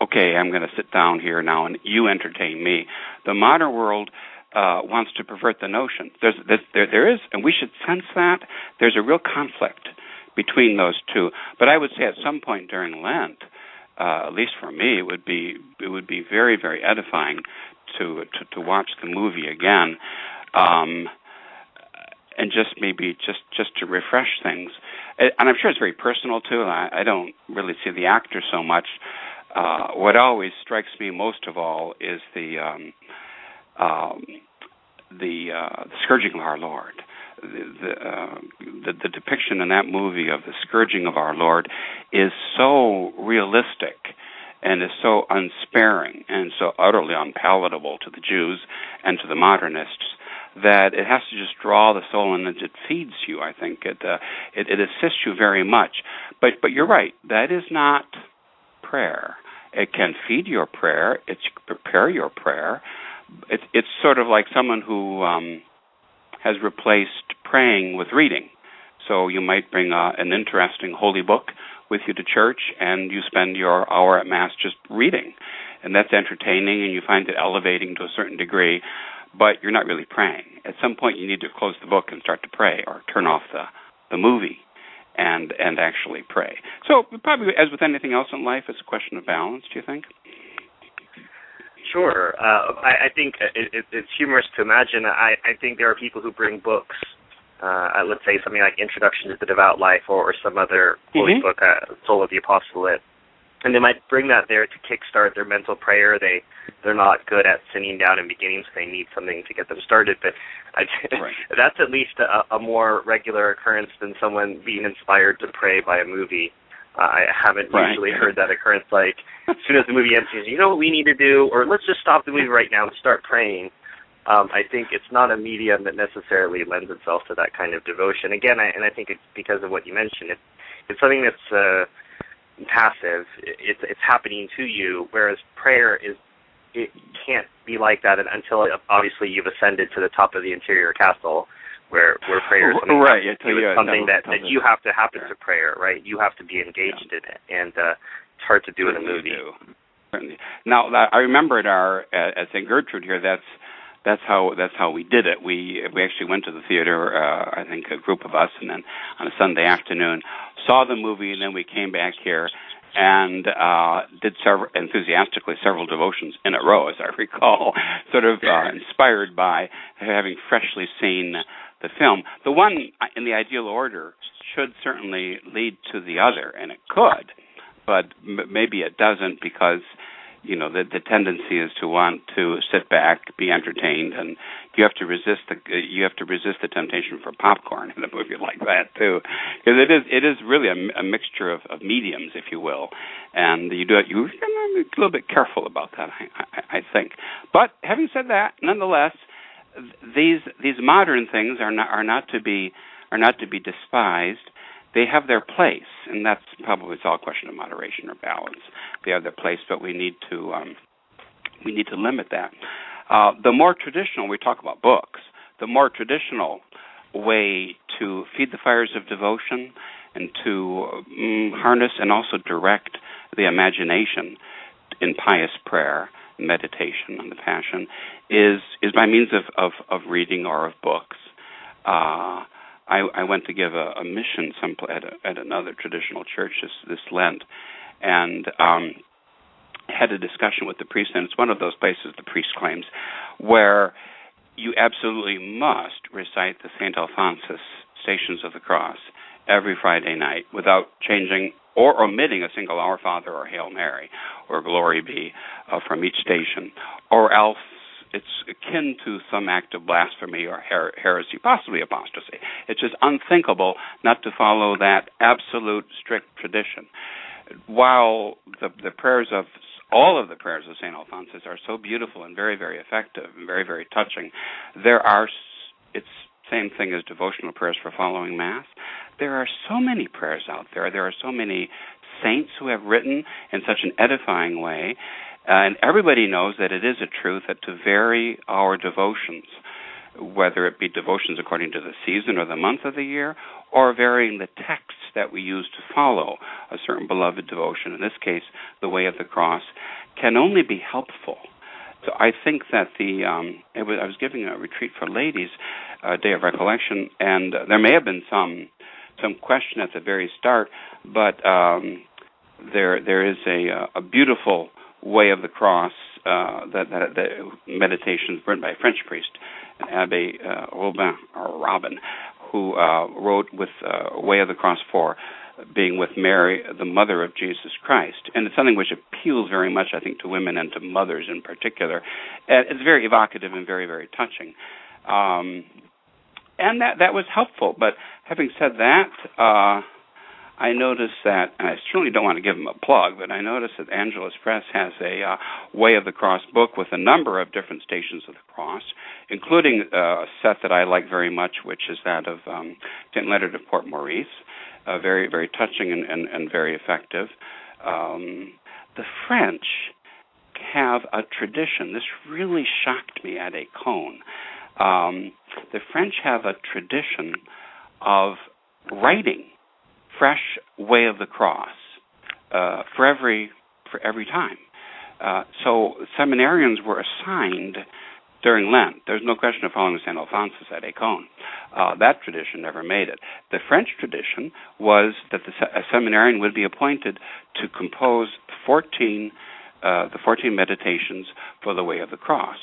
okay, I'm going to sit down here now and you entertain me. The modern world uh, wants to pervert the notion. There's, there, there is, and we should sense that there's a real conflict between those two. But I would say at some point during Lent, uh, at least for me, it would be it would be very very edifying to to, to watch the movie again, um, and just maybe just just to refresh things. And I'm sure it's very personal too. I, I don't really see the actor so much. Uh, what always strikes me most of all is the um, um, the, uh, the scourging of our Lord. The the, uh, the the depiction in that movie of the scourging of our Lord is so realistic and is so unsparing and so utterly unpalatable to the Jews and to the modernists that it has to just draw the soul and it feeds you. I think it, uh, it it assists you very much. But but you're right. That is not prayer. It can feed your prayer. It's prepare your prayer. It's it's sort of like someone who um, has replaced praying with reading. So you might bring uh, an interesting holy book with you to church and you spend your hour at mass just reading and that's entertaining and you find it elevating to a certain degree but you're not really praying at some point you need to close the book and start to pray or turn off the the movie and and actually pray so probably as with anything else in life it's a question of balance do you think Sure. Uh, I, I think it, it, it's humorous to imagine. I, I think there are people who bring books uh, let's say something like Introduction to the Devout Life or, or some other holy mm-hmm. book, uh, Soul of the Apostolate, and they might bring that there to kickstart their mental prayer. They they're not good at sitting down and beginning, so they need something to get them started. But I, right. that's at least a, a more regular occurrence than someone being inspired to pray by a movie. Uh, I haven't right. usually heard that occurrence. Like as soon as the movie ends, you know what we need to do, or let's just stop the movie right now and start praying um, I think it's not a medium that necessarily lends itself to that kind of devotion. Again, I, and I think it's because of what you mentioned. It's it's something that's uh, passive. It's it's happening to you. Whereas prayer is it can't be like that until obviously you've ascended to the top of the interior castle where where prayer is something, right, yeah, you, something that, that you have to happen to prayer, right? You have to be engaged yeah. in it, and uh, it's hard to do in a movie. Now, I remember at our at St. Gertrude here. That's that's how that's how we did it. We we actually went to the theater. Uh, I think a group of us, and then on a Sunday afternoon, saw the movie, and then we came back here and uh, did several enthusiastically several devotions in a row, as I recall, sort of uh, inspired by having freshly seen the film. The one in the ideal order should certainly lead to the other, and it could, but m- maybe it doesn't because you know the the tendency is to want to sit back, be entertained, and you have to resist the you have to resist the temptation for popcorn in a movie like that too, because it is it is really a, a mixture of, of mediums, if you will, and you do it you a little bit careful about that, I, I, I think. But having said that, nonetheless, these these modern things are not are not to be are not to be despised they have their place, and that's probably it's all a question of moderation or balance. They have their place, but we need to um, we need to limit that. Uh, the more traditional, we talk about books. The more traditional way to feed the fires of devotion and to um, harness and also direct the imagination in pious prayer, meditation on the Passion, is is by means of of, of reading or of books. Uh, I, I went to give a, a mission some at, a, at another traditional church this, this Lent, and um, had a discussion with the priest. And it's one of those places the priest claims where you absolutely must recite the Saint Alphonsus Stations of the Cross every Friday night without changing or omitting a single Our Father or Hail Mary or Glory Be uh, from each station, or else it's akin to some act of blasphemy or her- heresy, possibly apostasy. It's just unthinkable not to follow that absolute strict tradition. While the, the prayers of all of the prayers of St. Alphonsus are so beautiful and very, very effective and very, very touching, there are, it's same thing as devotional prayers for following Mass. There are so many prayers out there. There are so many saints who have written in such an edifying way and everybody knows that it is a truth that to vary our devotions, whether it be devotions according to the season or the month of the year, or varying the texts that we use to follow a certain beloved devotion, in this case, the Way of the Cross, can only be helpful. So I think that the um, was, I was giving a retreat for ladies, a day of recollection, and uh, there may have been some some question at the very start, but um, there there is a a beautiful Way of the Cross, uh, that, that, that meditations written by a French priest, Abbe uh, Robin Robin, who uh, wrote with uh, Way of the Cross for being with Mary, the mother of Jesus Christ, and it's something which appeals very much, I think, to women and to mothers in particular. And it's very evocative and very, very touching. Um, and that that was helpful. But having said that, uh, I noticed that, and I certainly don't want to give them a plug, but I noticed that Angelus Press has a uh, Way of the Cross book with a number of different stations of the cross, including uh, a set that I like very much, which is that of um, St. Leonard of Port Maurice, uh, very, very touching and, and, and very effective. Um, the French have a tradition. This really shocked me at Écône. Um, the French have a tradition of writing fresh way of the cross uh, for every for every time. Uh, so seminarians were assigned during Lent. There's no question of following St. Alphonsus at Écône. Uh, that tradition never made it. The French tradition was that the, a seminarian would be appointed to compose 14, uh, the 14 meditations for the Way of the Cross.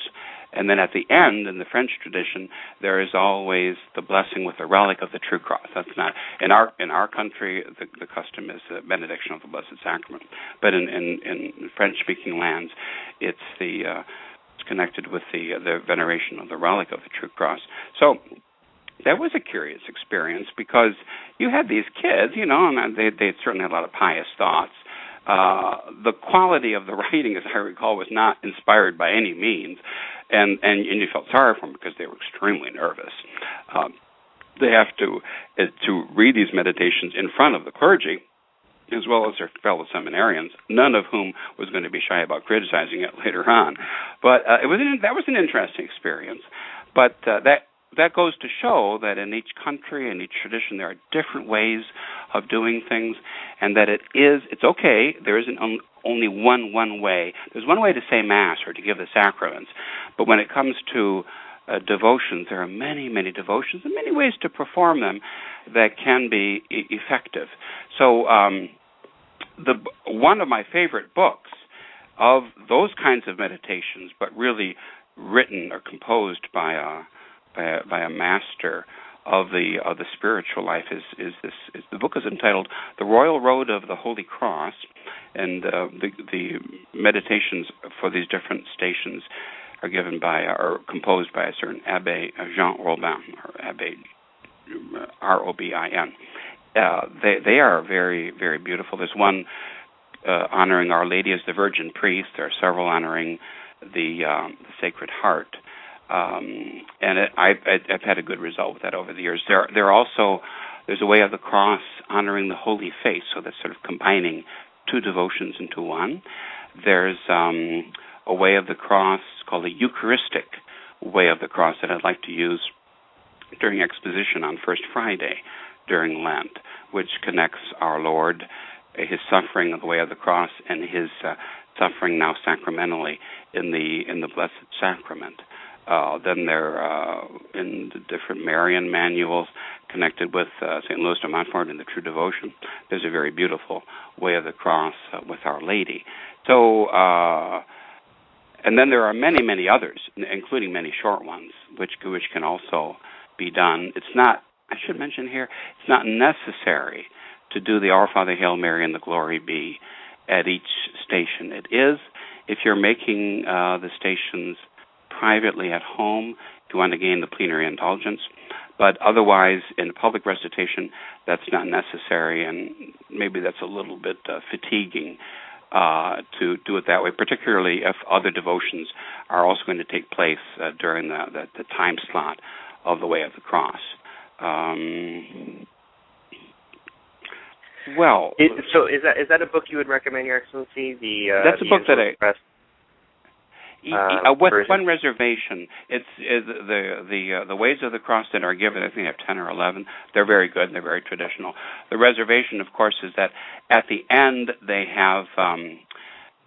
And then at the end, in the French tradition, there is always the blessing with the relic of the true cross. That's not in our in our country. The, the custom is the benediction of the Blessed Sacrament, but in in, in French-speaking lands, it's the uh, it's connected with the uh, the veneration of the relic of the true cross. So that was a curious experience because you had these kids, you know, and they they certainly had a lot of pious thoughts. Uh, the quality of the writing, as I recall, was not inspired by any means and and, and you felt sorry for them because they were extremely nervous. Um, they have to uh, to read these meditations in front of the clergy, as well as their fellow seminarians, none of whom was going to be shy about criticizing it later on. But uh, it was an, that was an interesting experience. But uh, that that goes to show that in each country and each tradition there are different ways of doing things, and that it is it's okay. There isn't only one one way. There's one way to say mass or to give the sacraments, but when it comes to uh, devotions, there are many many devotions and many ways to perform them that can be e- effective. So, um, the one of my favorite books of those kinds of meditations, but really written or composed by a by a, by a master of the of the spiritual life is is this is, the book is entitled The Royal Road of the Holy Cross and uh, the the meditations for these different stations are given by or composed by a certain Abbe Jean Robin or Abbe R O B I N. Uh, they they are very very beautiful. There's one uh, honoring Our Lady as the Virgin Priest. There are several honoring the, um, the Sacred Heart, um, and it, I, I've had a good result with that over the years. There there also there's a way of the cross honoring the Holy Face, so that's sort of combining two devotions into one. There's um, a way of the cross called the Eucharistic way of the cross that I'd like to use during exposition on First Friday during Lent, which connects our Lord, his suffering of the way of the cross, and his uh, suffering now sacramentally in the in the Blessed Sacrament. Uh, then they're uh, in the different Marian manuals connected with uh, St. Louis de Montfort and the True Devotion. There's a very beautiful Way of the Cross uh, with Our Lady. So, uh, and then there are many, many others, including many short ones, which which can also be done. It's not I should mention here, it's not necessary to do the Our Father, Hail Mary, and the Glory Be at each station. It is if you're making uh, the stations privately at home, if you want to gain the plenary indulgence. But otherwise, in public recitation, that's not necessary, and maybe that's a little bit uh, fatiguing uh, to do it that way, particularly if other devotions are also going to take place uh, during the, the, the time slot of the Way of the Cross. Um, well, it, so is that is that a book you would recommend, Your Excellency? The uh, that's a book that I. Press, uh, with version? one reservation, it's is the the uh, the ways of the cross that are given. I think I have ten or eleven. They're very good. and They're very traditional. The reservation, of course, is that at the end they have um,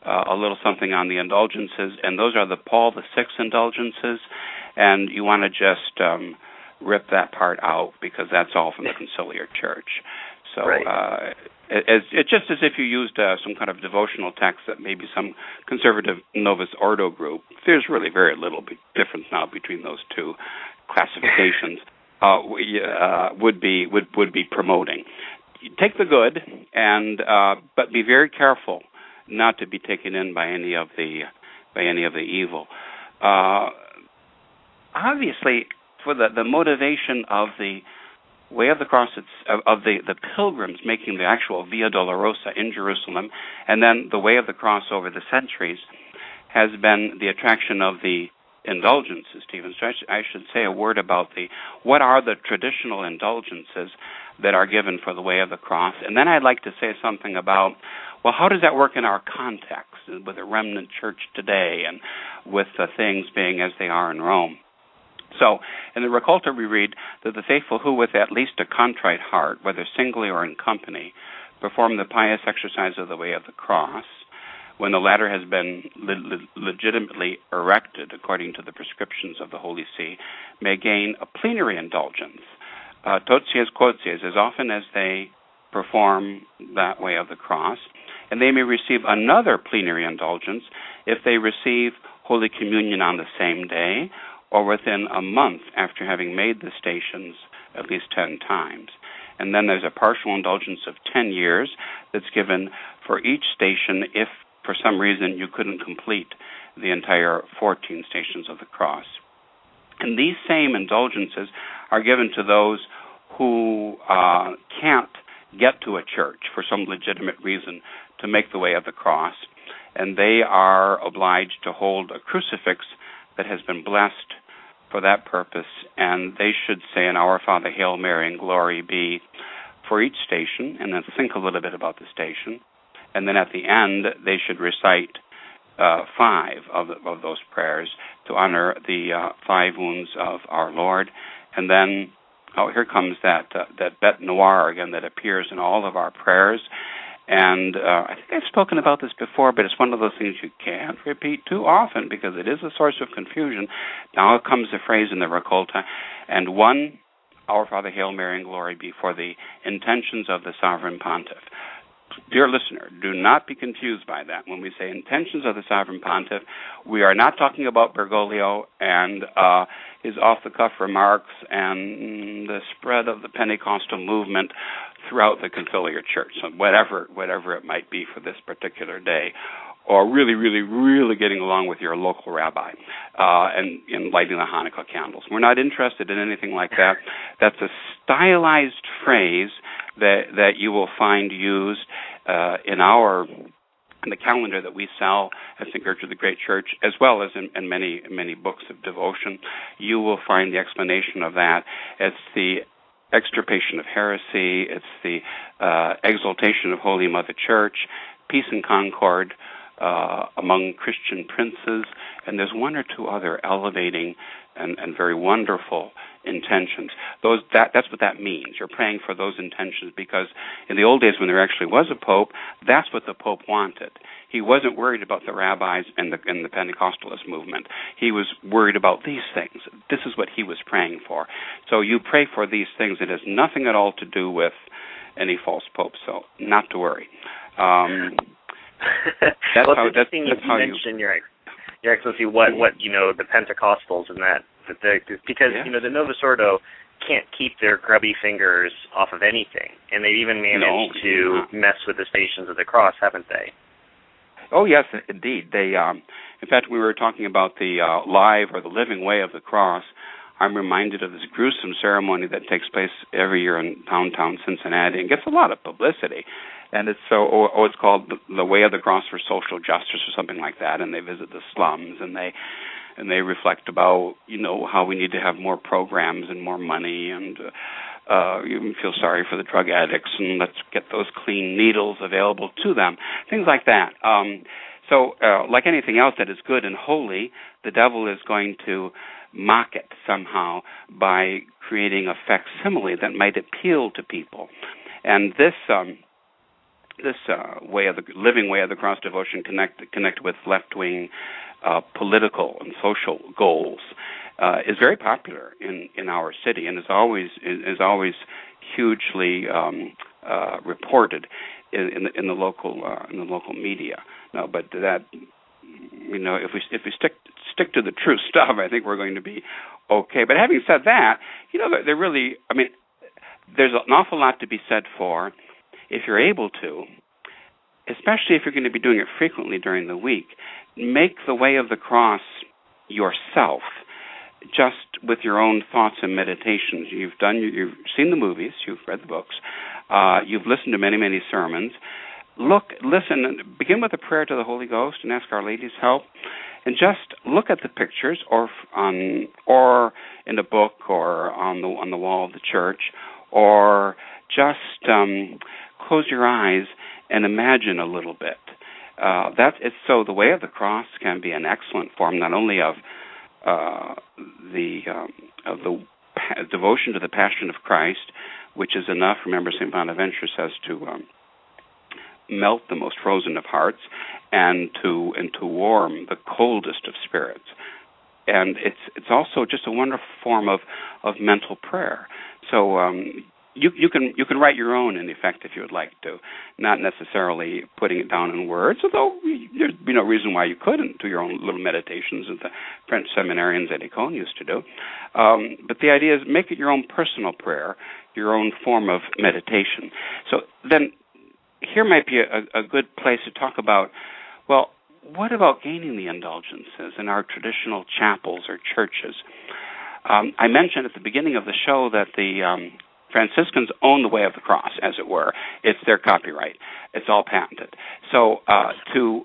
uh, a little something on the indulgences, and those are the Paul the Sixth indulgences, and you want to just um, rip that part out because that's all from the conciliar church. So right. uh, it, it's just as if you used uh, some kind of devotional text that maybe some conservative Novus Ordo group. There's really very little difference now between those two classifications. uh, we, uh, would be would would be promoting. Take the good, and uh, but be very careful not to be taken in by any of the by any of the evil. Uh, obviously, for the the motivation of the way of the cross of, of the, the pilgrims making the actual Via Dolorosa in Jerusalem, and then the way of the cross over the centuries has been the attraction of the indulgences, Stephen. So I, sh- I should say a word about the what are the traditional indulgences that are given for the way of the cross, and then I'd like to say something about well, how does that work in our context with a remnant church today, and with the things being as they are in Rome. So, in the Raccolta, we read that the faithful who, with at least a contrite heart, whether singly or in company, perform the pious exercise of the way of the cross, when the latter has been le- legitimately erected according to the prescriptions of the Holy See, may gain a plenary indulgence, uh, quoties, as often as they perform that way of the cross, and they may receive another plenary indulgence if they receive Holy Communion on the same day or within a month after having made the stations at least 10 times. And then there's a partial indulgence of 10 years that's given for each station if for some reason you couldn't complete the entire 14 stations of the cross. And these same indulgences are given to those who uh, can't get to a church for some legitimate reason to make the way of the cross, and they are obliged to hold a crucifix that has been blessed for that purpose, and they should say an Our Father, Hail Mary, and Glory be for each station and then think a little bit about the station. And then at the end, they should recite uh, five of, of those prayers to honor the uh, five wounds of our Lord. And then, oh, here comes that uh, that bete noire again that appears in all of our prayers. And uh, I think I've spoken about this before, but it's one of those things you can't repeat too often because it is a source of confusion. Now comes the phrase in the Raccolta, and one, Our Father, Hail Mary, and Glory be for the intentions of the Sovereign Pontiff. Dear listener, do not be confused by that. When we say intentions of the Sovereign Pontiff, we are not talking about Bergoglio and uh, his off the cuff remarks and the spread of the Pentecostal movement throughout the conciliar church, so whatever whatever it might be for this particular day, or really, really, really getting along with your local rabbi uh, and, and lighting the Hanukkah candles. We're not interested in anything like that. That's a stylized phrase that that you will find used uh, in our in the calendar that we sell at St. Gertrude the Great Church, as well as in, in many many books of devotion, you will find the explanation of that. It's the extirpation of heresy. It's the uh, exaltation of Holy Mother Church, peace and concord uh, among Christian princes, and there's one or two other elevating and, and very wonderful intentions. Those that that's what that means. You're praying for those intentions because in the old days when there actually was a pope, that's what the pope wanted. He wasn't worried about the rabbis and the and the Pentecostalist movement. He was worried about these things. This is what he was praying for. So you pray for these things. It has nothing at all to do with any false pope. So not to worry. Um, that's well, how, that's, that's you how mentioned you, your your excellency what what you know the Pentecostals and that that the, because yeah. you know the Novus Ordo can't keep their grubby fingers off of anything, and they've even managed no, to mess with the Stations of the Cross, haven't they? Oh yes, indeed. They, um, in fact, we were talking about the uh, live or the living way of the cross. I'm reminded of this gruesome ceremony that takes place every year in downtown Cincinnati and gets a lot of publicity. And it's so, or, or it's called the, Way of the Cross for Social Justice or something like that. And they visit the slums and they and they reflect about you know how we need to have more programs and more money and uh, you feel sorry for the drug addicts and let's get those clean needles available to them, things like that. Um, so, uh, like anything else that is good and holy, the devil is going to mock it somehow by creating a facsimile that might appeal to people. And this um, this uh, way of the living way of the cross devotion connect connect with left wing uh, political and social goals uh, is very popular in, in our city and is always is, always hugely um, uh, reported in, in, the, in the local uh, in the local media. No, but that you know if we if we stick stick to the true stuff, I think we're going to be okay. But having said that, you know they're really I mean there's an awful lot to be said for if you're able to especially if you're going to be doing it frequently during the week, make the way of the cross yourself just with your own thoughts and meditations. You've done you've seen the movies you've read the books uh, you've listened to many many sermons. Look listen begin with a prayer to the holy ghost and ask our lady's help and just look at the pictures or on or in a book or on the on the wall of the church or just um, close your eyes and imagine a little bit uh, that is so the way of the cross can be an excellent form not only of uh, the um, of the pa- devotion to the Passion of Christ, which is enough. Remember, Saint Bonaventure says to um, melt the most frozen of hearts, and to and to warm the coldest of spirits. And it's it's also just a wonderful form of of mental prayer. So um, you you can you can write your own in effect if you would like to, not necessarily putting it down in words. Although there'd be no reason why you couldn't do your own little meditations as the French seminarians at Écône used to do. Um, but the idea is make it your own personal prayer, your own form of meditation. So then, here might be a, a good place to talk about. Well, what about gaining the indulgences in our traditional chapels or churches? Um, I mentioned at the beginning of the show that the um, Franciscans own the way of the cross, as it were. It's their copyright. It's all patented. So uh, to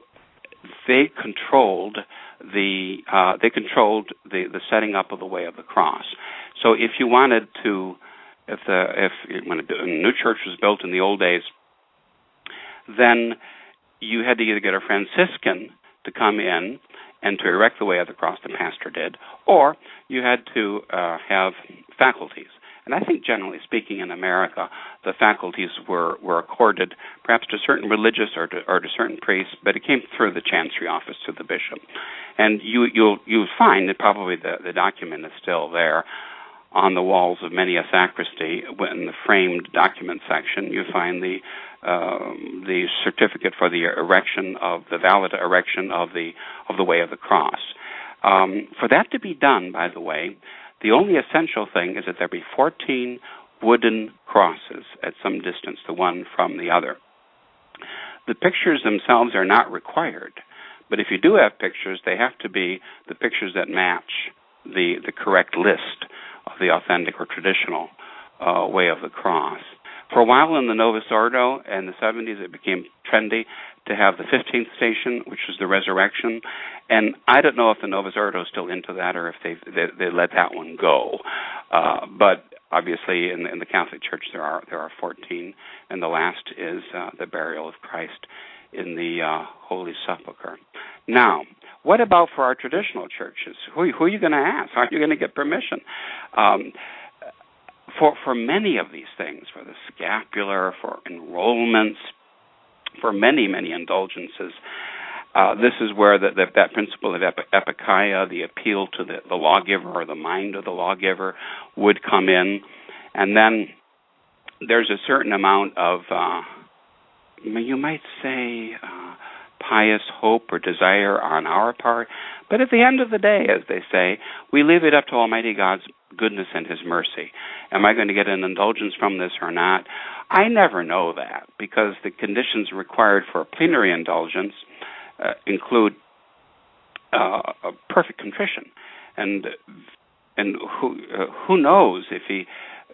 they controlled the uh, they controlled the the setting up of the way of the cross. So if you wanted to if the if when a new church was built in the old days, then you had to either get a Franciscan to come in and to erect the way of the cross, the pastor did, or you had to uh, have faculties. And I think, generally speaking, in America, the faculties were, were accorded perhaps to certain religious or to, or to certain priests, but it came through the chancery office to the bishop. And you, you'll you'll find that probably the, the document is still there on the walls of many a sacristy. In the framed document section, you find the um, the certificate for the erection of the valid erection of the of the way of the cross. Um, for that to be done, by the way, the only essential thing is that there be 14 wooden crosses at some distance, the one from the other. The pictures themselves are not required, but if you do have pictures, they have to be the pictures that match the the correct list of the authentic or traditional uh, way of the cross. For a while in the Novus Ordo in the 70s, it became trendy to have the 15th station, which was the resurrection. And I don't know if the Novus Ordo is still into that or if they they, they let that one go. Uh, but obviously, in, in the Catholic Church, there are there are 14, and the last is uh, the burial of Christ in the uh, Holy Sepulchre. Now, what about for our traditional churches? Who, who are you going to ask? How are you going to get permission? Um, for for many of these things, for the scapular, for enrollments, for many many indulgences. Uh, this is where the, the, that principle of epikeia, the appeal to the, the lawgiver or the mind of the lawgiver, would come in, and then there's a certain amount of, uh, you might say, uh, pious hope or desire on our part. But at the end of the day, as they say, we leave it up to Almighty God's goodness and His mercy. Am I going to get an indulgence from this or not? I never know that because the conditions required for a plenary indulgence uh, include uh, a perfect contrition, and and who uh, who knows if he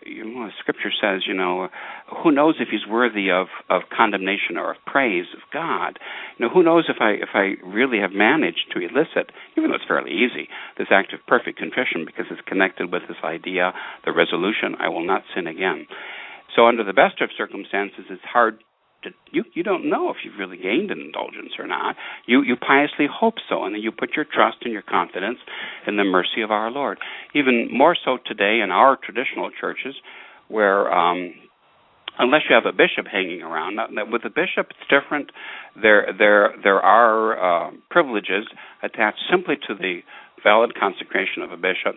you know, Scripture says, you know, who knows if he's worthy of, of condemnation or of praise of God? You know, who knows if I if I really have managed to elicit, even though it's fairly easy, this act of perfect contrition because it's connected with this idea, the resolution, I will not sin again. So, under the best of circumstances, it's hard you you don't know if you've really gained an indulgence or not. You you piously hope so, and then you put your trust and your confidence in the mercy of our Lord. Even more so today in our traditional churches, where um, unless you have a bishop hanging around, with a bishop it's different. There there there are uh, privileges attached simply to the valid consecration of a bishop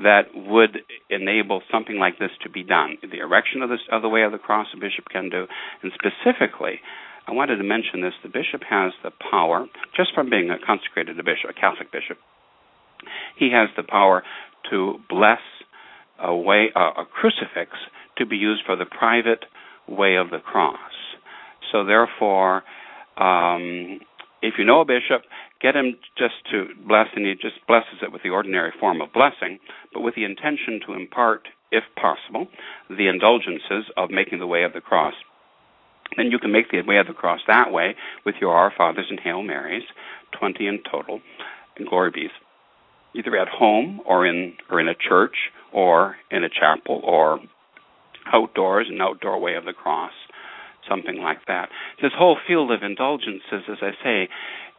that would enable something like this to be done. The erection of, this, of the way of the cross, a bishop can do, and specifically, I wanted to mention this: the bishop has the power, just from being a consecrated a bishop, a Catholic bishop, he has the power to bless a way, a, a crucifix, to be used for the private way of the cross. So therefore, um, if you know a bishop, get him just to bless, and he just blesses it with the ordinary form of blessing, but with the intention to impart, if possible, the indulgences of making the way of the cross. Then you can make the way of the cross that way with your Our Fathers and Hail Marys, 20 in total, and Glory Be's, either at home or in or in a church or in a chapel or outdoors, an outdoor way of the cross something like that. This whole field of indulgences, as I say,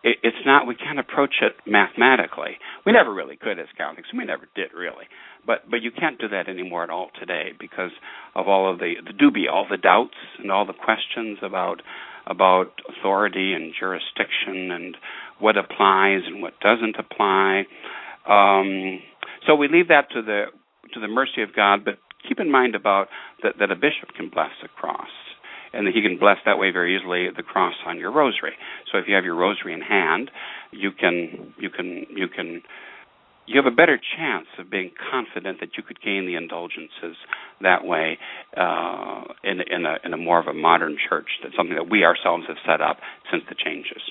it, it's not we can't approach it mathematically. We never really could as Catholics. We never did really, but but you can't do that anymore at all today because of all of the the dubia, all the doubts and all the questions about about authority and jurisdiction and what applies and what doesn't apply. Um, so we leave that to the to the mercy of God, but keep in mind about that, that a bishop can bless the cross and he can bless that way very easily the cross on your rosary. So if you have your rosary in hand, you can you can you can you have a better chance of being confident that you could gain the indulgences that way uh, in, in, a, in a more of a modern church. That's something that we ourselves have set up since the changes.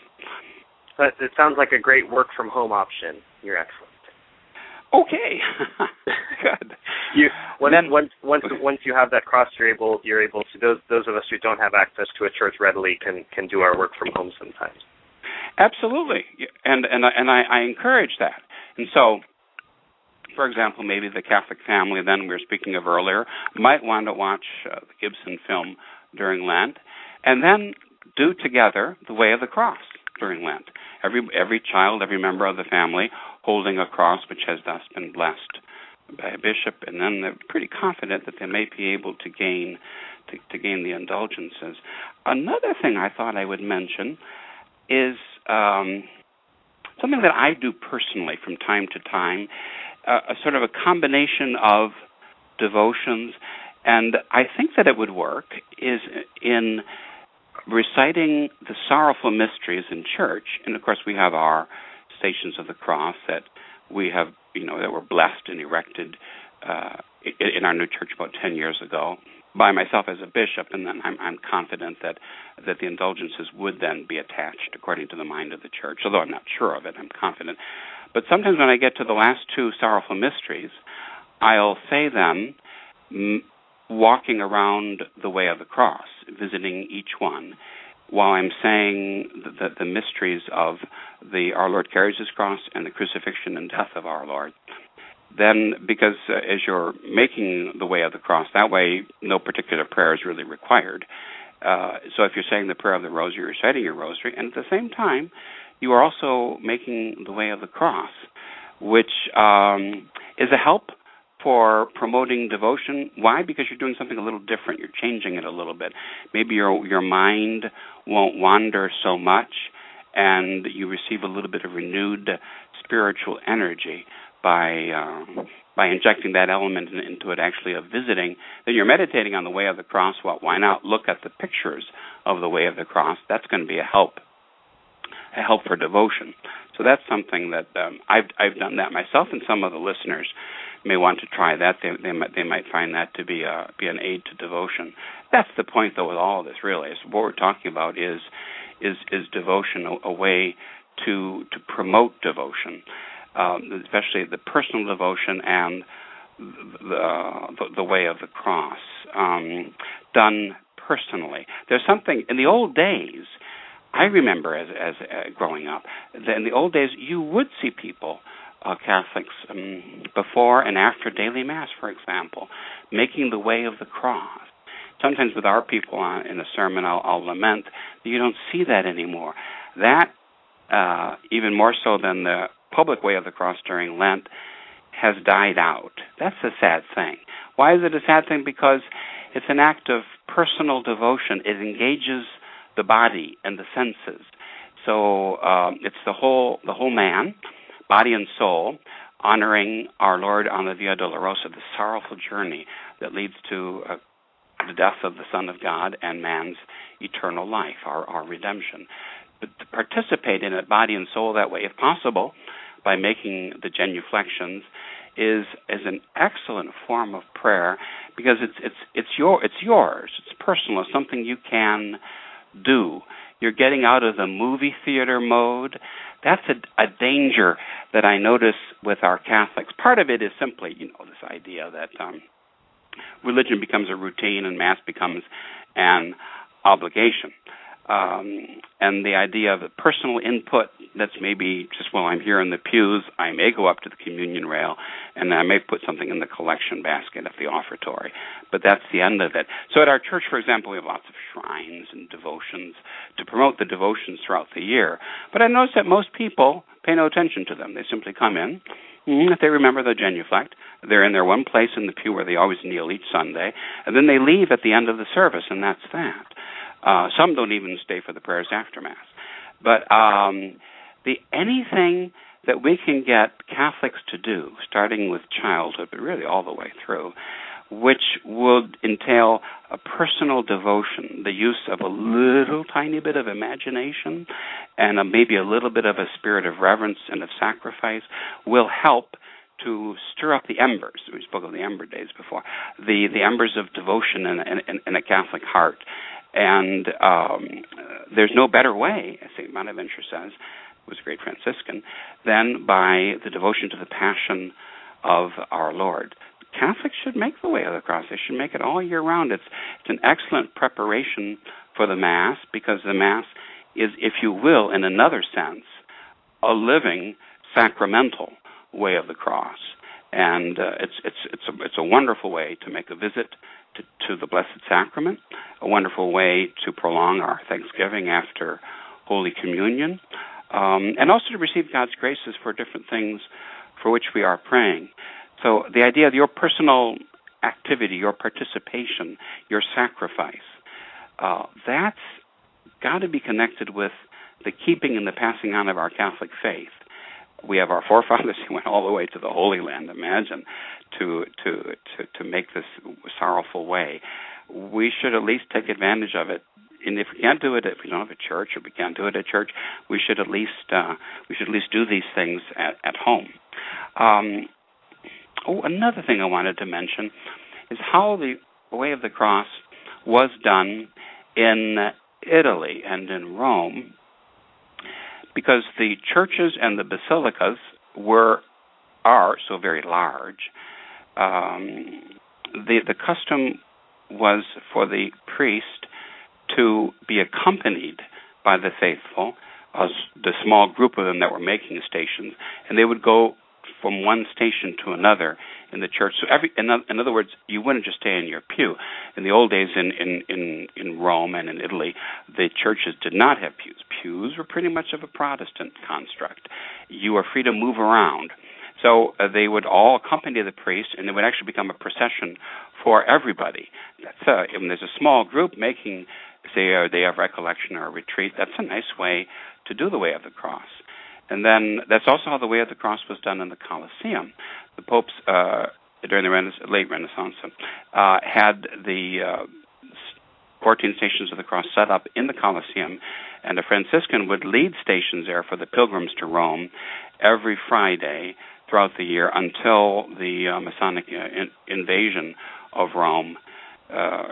But it sounds like a great work from home option. You're excellent. Okay, good. You once then, once once once you have that cross, you're able you're able to those those of us who don't have access to a church readily can can do our work from home sometimes. Absolutely, and and and I, I encourage that. And so, for example, maybe the Catholic family, then we were speaking of earlier, might want to watch uh, the Gibson film during Lent, and then do together the Way of the Cross during Lent. Every every child, every member of the family holding a cross which has thus been blessed by a bishop, and then they're pretty confident that they may be able to gain to, to gain the indulgences. Another thing I thought I would mention is um, something that I do personally from time to time, uh, a sort of a combination of devotions, and I think that it would work is in reciting the sorrowful mysteries in church, and of course we have our stations of the cross that we have, you know, that were blessed and erected uh, in our new church about 10 years ago by myself as a bishop, and then I'm, I'm confident that that the indulgences would then be attached according to the mind of the church. Although I'm not sure of it, I'm confident. But sometimes when I get to the last two sorrowful mysteries, I'll say them m- walking around the way of the cross, visiting each one, while I'm saying the, the mysteries of the Our Lord carries His cross and the crucifixion and death of our Lord then because uh, as you're making the way of the cross that way no particular prayer is really required. Uh, so if you're saying the prayer of the rosary you're reciting your rosary and at the same time you are also making the way of the cross which um, is a help for promoting devotion why because you're doing something a little different you're changing it a little bit maybe your your mind won't wander so much and you receive a little bit of renewed spiritual energy by um, by injecting that element in, into it actually of visiting, then you're meditating on the way of the cross. Well, why not look at the pictures of the way of the cross? That's going to be a help, a help for devotion. So that's something that um, I've I've done that myself, and some of the listeners may want to try that. They they might they might find that to be a be an aid to devotion. That's the point, though, with all of this. Really, is what we're talking about is is is devotion a, a way to to promote devotion um, especially the personal devotion and the, the, the way of the cross, um, done personally. There's something in the old days. I remember as as uh, growing up, in the old days you would see people, uh, Catholics, um, before and after daily mass, for example, making the way of the cross. Sometimes with our people on, in a sermon, I'll, I'll lament that you don't see that anymore. That uh, even more so than the public way of the cross during Lent has died out. That's a sad thing. Why is it a sad thing? Because it's an act of personal devotion. It engages the body and the senses. So uh, it's the whole the whole man, body and soul, honoring our Lord on the Via Dolorosa, the sorrowful journey that leads to uh, the death of the Son of God and man's eternal life, our, our redemption. But to participate in it, body and soul, that way, if possible, by making the genuflections is is an excellent form of prayer because it's it's it's your it's yours. It's personal. It's something you can do. You're getting out of the movie theater mode. That's a, a danger that I notice with our Catholics. Part of it is simply, you know, this idea that um, religion becomes a routine and mass becomes an obligation um, and the idea of a personal input that's maybe just while I'm here in the pews, I may go up to the communion rail and I may put something in the collection basket at the offertory. But that's the end of it. So at our church, for example, we have lots of shrines and devotions to promote the devotions throughout the year. But I notice that most people pay no attention to them. They simply come in. Mm-hmm. If they remember the genuflect, they're in their one place in the pew where they always kneel each Sunday, and then they leave at the end of the service, and that's that. Uh, some don't even stay for the prayers after Mass. But um, the anything that we can get Catholics to do, starting with childhood, but really all the way through, which would entail a personal devotion, the use of a little tiny bit of imagination and a, maybe a little bit of a spirit of reverence and of sacrifice, will help to stir up the embers. We spoke of the ember days before. The the embers of devotion in, in, in a Catholic heart, and um, there's no better way, as St. Bonaventure says, who was a great Franciscan, than by the devotion to the passion of our Lord. Catholics should make the way of the cross. They should make it all year round. It's it's an excellent preparation for the Mass because the Mass is, if you will, in another sense, a living sacramental way of the cross. and uh, it's it's it's a it's a wonderful way to make a visit to, the Blessed Sacrament, a wonderful way to prolong our Thanksgiving after Holy Communion, um, and also to receive God's graces for different things for which we are praying. So the idea of your personal activity, your participation, your sacrifice, uh, that's got to be connected with the keeping and the passing on of our Catholic faith. We have our forefathers who went all the way to the Holy Land. Imagine to to to to make this sorrowful way. We should at least take advantage of it. And if we can't do it, if we don't have a church, or we can't do it at church, we should at least uh, we should at least do these things at at home. Um, oh, another thing I wanted to mention is how the way of the cross was done in Italy and in Rome because the churches and the basilicas were are so very large. Um, the the custom was for the priest to be accompanied by the faithful, uh, the small group of them that were making stations, and they would go from one station to another in the church. So every, in, in other words, you wouldn't just stay in your pew. In the old days, in in in in Rome and in Italy, the churches did not have pews. Pews were pretty much of a Protestant construct. You were free to move around. So uh, they would all accompany the priest, and it would actually become a procession for everybody. That's uh, when there's a small group making, say, a day of recollection or a retreat. That's a nice way to do the way of the cross. And then that's also how the way of the cross was done in the Colosseum. The popes uh, during the Rena- late Renaissance uh, had the uh, 14 stations of the cross set up in the Colosseum, and a Franciscan would lead stations there for the pilgrims to Rome every Friday throughout the year until the uh, Masonic uh, in- invasion of Rome uh,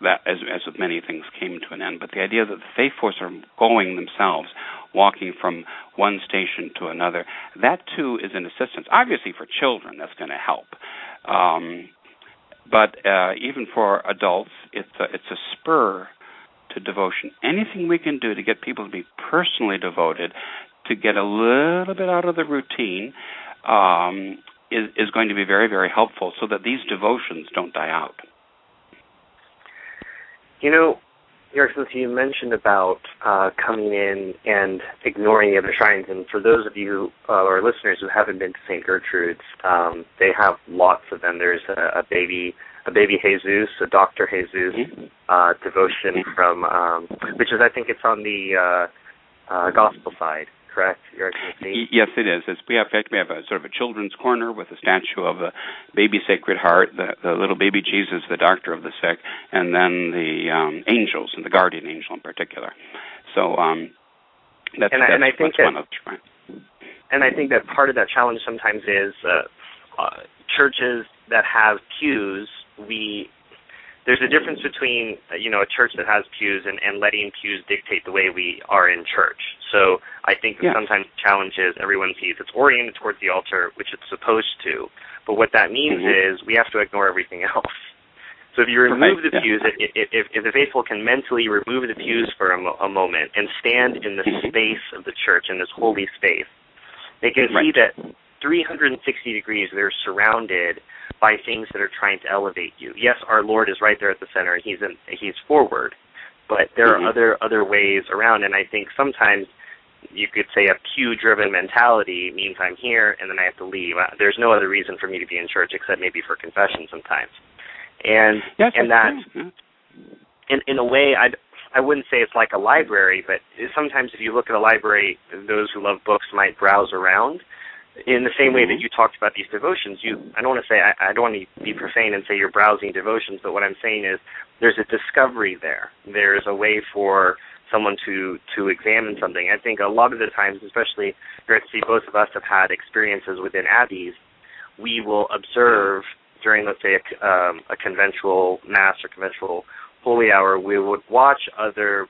that, as, as with many things, came to an end. But the idea that the faithfuls are going themselves, walking from one station to another, that too is an assistance. Obviously, for children, that's going to help. Um, but uh, even for adults, it's a, it's a spur to devotion. Anything we can do to get people to be personally devoted, to get a little bit out of the routine, um, is, is going to be very, very helpful so that these devotions don't die out. You know, Your Excellency, you mentioned about uh, coming in and ignoring the other shrines, and for those of you uh, or listeners who haven't been to St. Gertrude's, um, they have lots of them. There's a, a baby, a baby Jesus, a Doctor Jesus mm-hmm. uh, devotion from, um, which is I think it's on the uh, uh, gospel side correct, Your? Yes, it is. It's, we have, in fact, we have a sort of a children's corner with a statue of the baby Sacred Heart, the, the little baby Jesus, the doctor of the sick, and then the um, angels and the guardian angel in particular. So um, that's, and, that's, and I think that, one of the shrines. And I think that part of that challenge sometimes is uh, uh, churches that have pews. We there's a difference between you know a church that has pews and, and letting pews dictate the way we are in church. So I think that sometimes the challenge is everyone sees it's oriented towards the altar, which it's supposed to, but what that means mm-hmm. is we have to ignore everything else. So if you remove right. the pews, yeah. if, if, if the faithful can mentally remove the pews for a, mo- a moment and stand in the mm-hmm. space of the church, in this holy space, they can right. see that 360 degrees they're surrounded by things that are trying to elevate you. Yes, our Lord is right there at the center, and He's in, He's forward, but there mm-hmm. are other other ways around. And I think sometimes you could say a pew-driven mentality means I'm here and then I have to leave. Uh, there's no other reason for me to be in church except maybe for confession sometimes. And yes, and that, in in a way, I I wouldn't say it's like a library, but sometimes if you look at a library, those who love books might browse around in the same way that mm-hmm. you talked about these devotions, you I don't want to say I, I don't want to be profane and say you're browsing devotions, but what I'm saying is there's a discovery there. There's a way for someone to to examine something. I think a lot of the times, especially see both of us have had experiences within abbeys. We will observe during, let's say, a, um, a conventual mass or conventual holy hour. We would watch other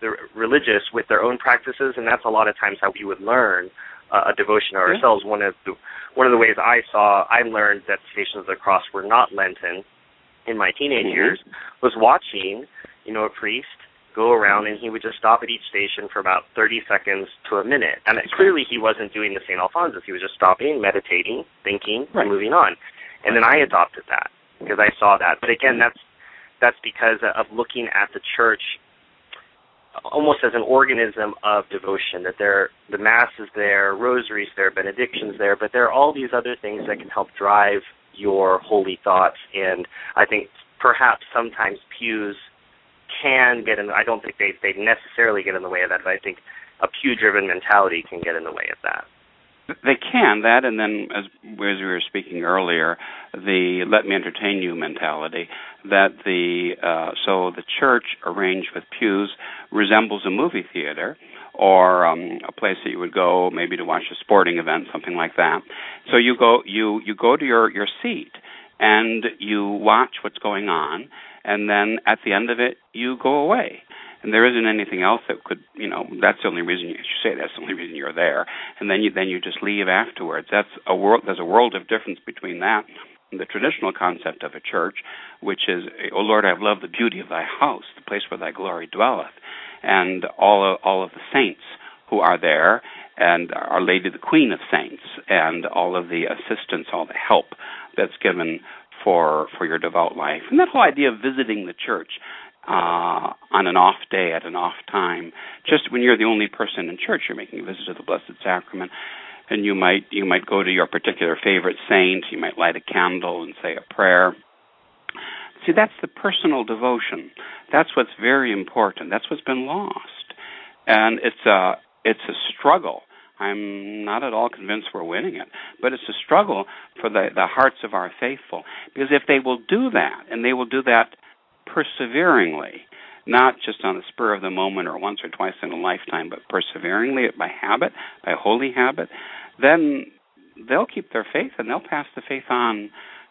the religious with their own practices, and that's a lot of times how we would learn uh, a devotion ourselves. One of the one of the ways I saw I learned that Stations of the Cross were not Lenten in my teenage mm-hmm. years was watching, you know, a priest go around and he would just stop at each station for about 30 seconds to a minute. And clearly he wasn't doing the St. Alphonsus. He was just stopping, meditating, thinking, right. and moving on. And then I adopted that because I saw that. But again, that's that's because of looking at the church almost as an organism of devotion. That there, the mass is there, rosaries there, benedictions there, but there are all these other things that can help drive your holy thoughts. And I think perhaps sometimes pews can get in. I don't think they they necessarily get in the way of that, but I think a pew-driven mentality can get in the way of that. They can that, and then as as we were speaking earlier, the "let me entertain you" mentality. That the uh, so the church arranged with pews resembles a movie theater or um, a place that you would go maybe to watch a sporting event, something like that. So you go you you go to your your seat and you watch what's going on, and then at the end of it you go away. And there isn't anything else that could you know that's the only reason you say that's the only reason you're there. And then you then you just leave afterwards. That's a world there's a world of difference between that and the traditional concept of a church which is oh lord i've loved the beauty of thy house the place where thy glory dwelleth and all of, all of the saints who are there and our lady the queen of saints and all of the assistance all the help that's given for for your devout life and that whole idea of visiting the church uh, on an off day at an off time. Just when you're the only person in church, you're making a visit to the Blessed Sacrament, and you might you might go to your particular favorite saint. You might light a candle and say a prayer. See, that's the personal devotion. That's what's very important. That's what's been lost, and it's a it's a struggle. I'm not at all convinced we're winning it, but it's a struggle for the, the hearts of our faithful. Because if they will do that, and they will do that perseveringly, not just on the spur of the moment or once or twice in a lifetime, but perseveringly by habit, by holy habit, then they'll keep their faith and they'll pass the faith on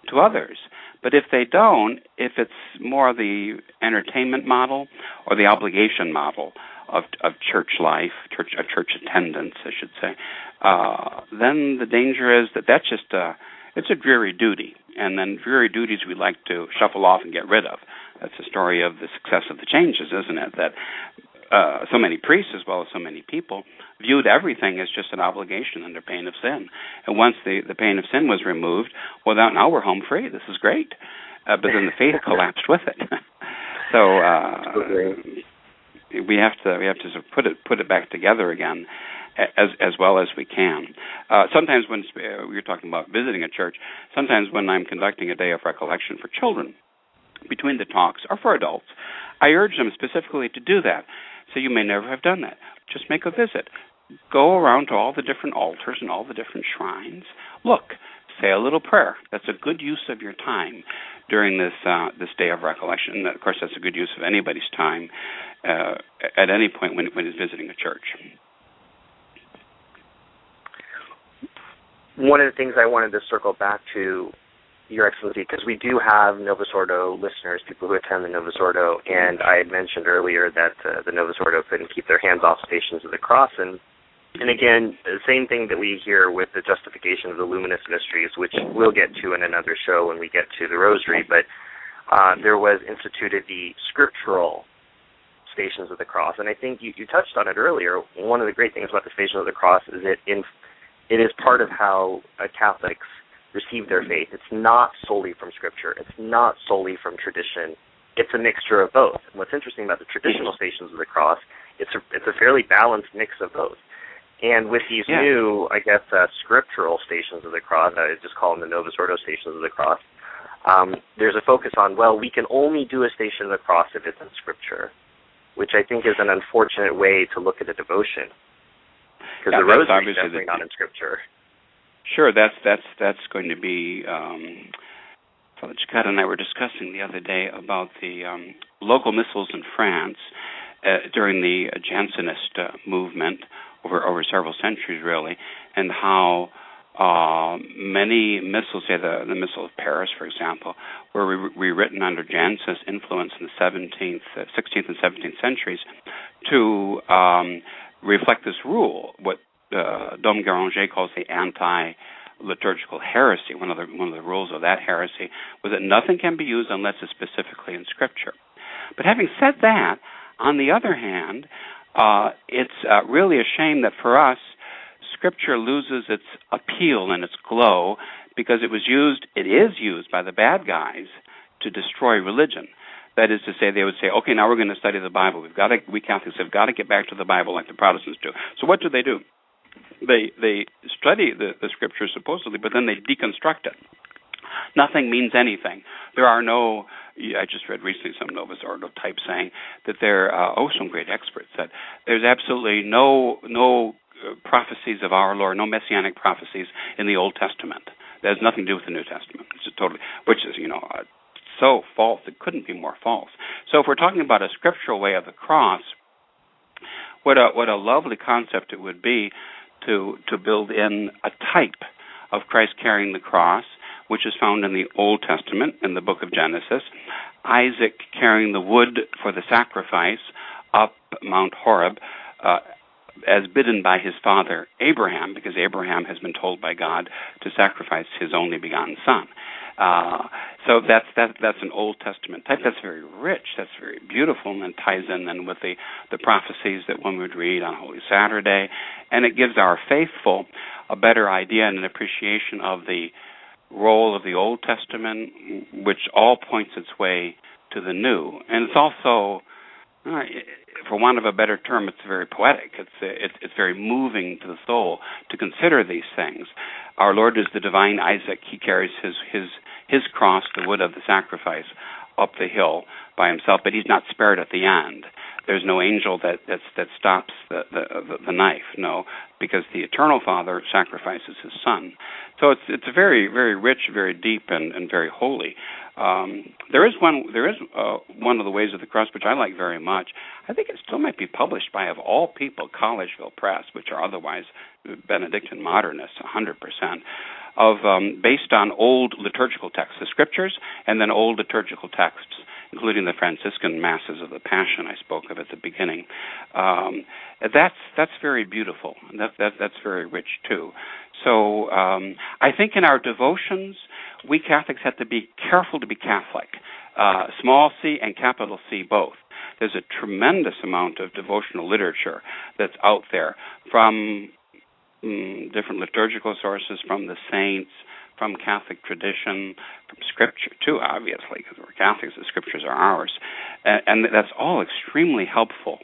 to others. But if they don't, if it's more the entertainment model or the obligation model of of church life, church uh, church attendance, I should say, uh, then the danger is that that's just a it's a dreary duty, and then dreary duties we like to shuffle off and get rid of. That's the story of the success of the changes, isn't it? That uh, so many priests, as well as so many people, viewed everything as just an obligation under pain of sin. And once the, the pain of sin was removed, well, now, now we're home free. This is great. Uh, but then the faith collapsed with it. so uh, we have to we have to sort of put it put it back together again as as well as we can. Uh, sometimes when uh, we were talking about visiting a church, sometimes when I'm conducting a day of recollection for children, between the talks or for adults. I urge them specifically to do that. So you may never have done that. Just make a visit. Go around to all the different altars and all the different shrines. Look, say a little prayer. That's a good use of your time during this uh, this day of recollection. And of course, that's a good use of anybody's time uh, at any point when when he's visiting a church. One of the things I wanted to circle back to your Excellency, because we do have Novus Ordo listeners, people who attend the Novus Ordo, and I had mentioned earlier that uh, the Novus Ordo couldn't keep their hands off Stations of the Cross, and and again, the same thing that we hear with the justification of the luminous mysteries, which we'll get to in another show when we get to the Rosary, but uh, there was instituted the scriptural Stations of the Cross, and I think you, you touched on it earlier. One of the great things about the Stations of the Cross is it in it is part of how uh, Catholics receive their faith. It's not solely from Scripture. It's not solely from tradition. It's a mixture of both. And what's interesting about the traditional Stations of the Cross, it's a it's a fairly balanced mix of both. And with these yeah. new, I guess, uh, scriptural Stations of the Cross, I just call them the Novus Ordo Stations of the Cross. Um, there's a focus on well, we can only do a Station of the Cross if it's in Scripture, which I think is an unfortunate way to look at a devotion because yeah, the rosary is definitely the, not in Scripture. Sure, that's that's that's going to be. Um, Father Cekada and I were discussing the other day about the um, local missals in France uh, during the Jansenist uh, movement over over several centuries, really, and how uh, many missals, say the the Missal of Paris, for example, were re- rewritten under Jansenist influence in the 17th, uh, 16th, and 17th centuries to um, reflect this rule, what uh, Dom Guéranger calls the anti liturgical heresy. One of the one of the rules of that heresy was that nothing can be used unless it's specifically in Scripture. But having said that, On the other hand, uh, it's uh, really a shame that for us, Scripture loses its appeal and its glow because it was used, it is used by the bad guys to destroy religion. That is to say, they would say, okay, now we're going to study the Bible. We've got to, we Catholics have got to get back to the Bible like the Protestants do. So what do they do? They they study the, the scripture supposedly, but then they deconstruct it. Nothing means anything. There are no. I just read recently some Novus Ordo type saying that there. Uh, oh, some great experts that there's absolutely no no prophecies of our Lord, no messianic prophecies in the Old Testament. That has nothing to do with the New Testament. It's just totally, which is you know uh, so false. It couldn't be more false. So if we're talking about a scriptural way of the cross, what a what a lovely concept it would be to to build in a type of Christ carrying the cross, which is found in the Old Testament in the book of Genesis. Isaac carrying the wood for the sacrifice up Mount Horeb. Uh, as bidden by his father Abraham, because Abraham has been told by God to sacrifice his only begotten son. Uh, so that's that, that's an Old Testament type. That's very rich. That's very beautiful, and ties in then with the the prophecies that one would read on Holy Saturday, and it gives our faithful a better idea and an appreciation of the role of the Old Testament, which all points its way to the New, and it's also uh, for want of a better term, it's very poetic. It's, it's it's very moving to the soul to consider these things. Our Lord is the divine Isaac. He carries his his his cross, the wood of the sacrifice, up the hill by himself, but he's not spared at the end. There's no angel that that's, that stops the, the the knife. No, because the eternal Father sacrifices his Son. So it's it's very very rich, very deep, and and very holy. Um, there is one. There is uh, one of the ways of the cross which I like very much. I think it still might be published by, of all people, Collegeville Press, which are otherwise Benedictine modernists, 100 percent, of um, based on old liturgical texts, the scriptures, and then old liturgical texts, including the Franciscan masses of the Passion I spoke of at the beginning. Um, that's that's very beautiful. That, that that's very rich too. So um, I think in our devotions we Catholics have to be careful to be Catholic, uh, small c and capital C both. There's a tremendous amount of devotional literature that's out there from mm, different liturgical sources, from the saints, from Catholic tradition, from Scripture too, obviously, because we're Catholics, the Scriptures are ours, and, and that's all extremely helpful.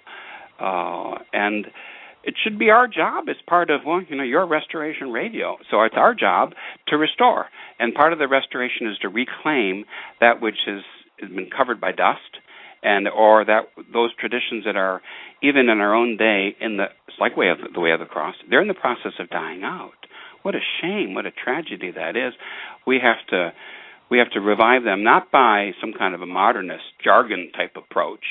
Uh, and it should be our job as part of well, you know, your restoration radio. So it's our job to restore, and part of the restoration is to reclaim that which has, has been covered by dust, and or that those traditions that are even in our own day in the like way of the way of the cross, they're in the process of dying out. What a shame! What a tragedy that is. We have to we have to revive them not by some kind of a modernist jargon type approach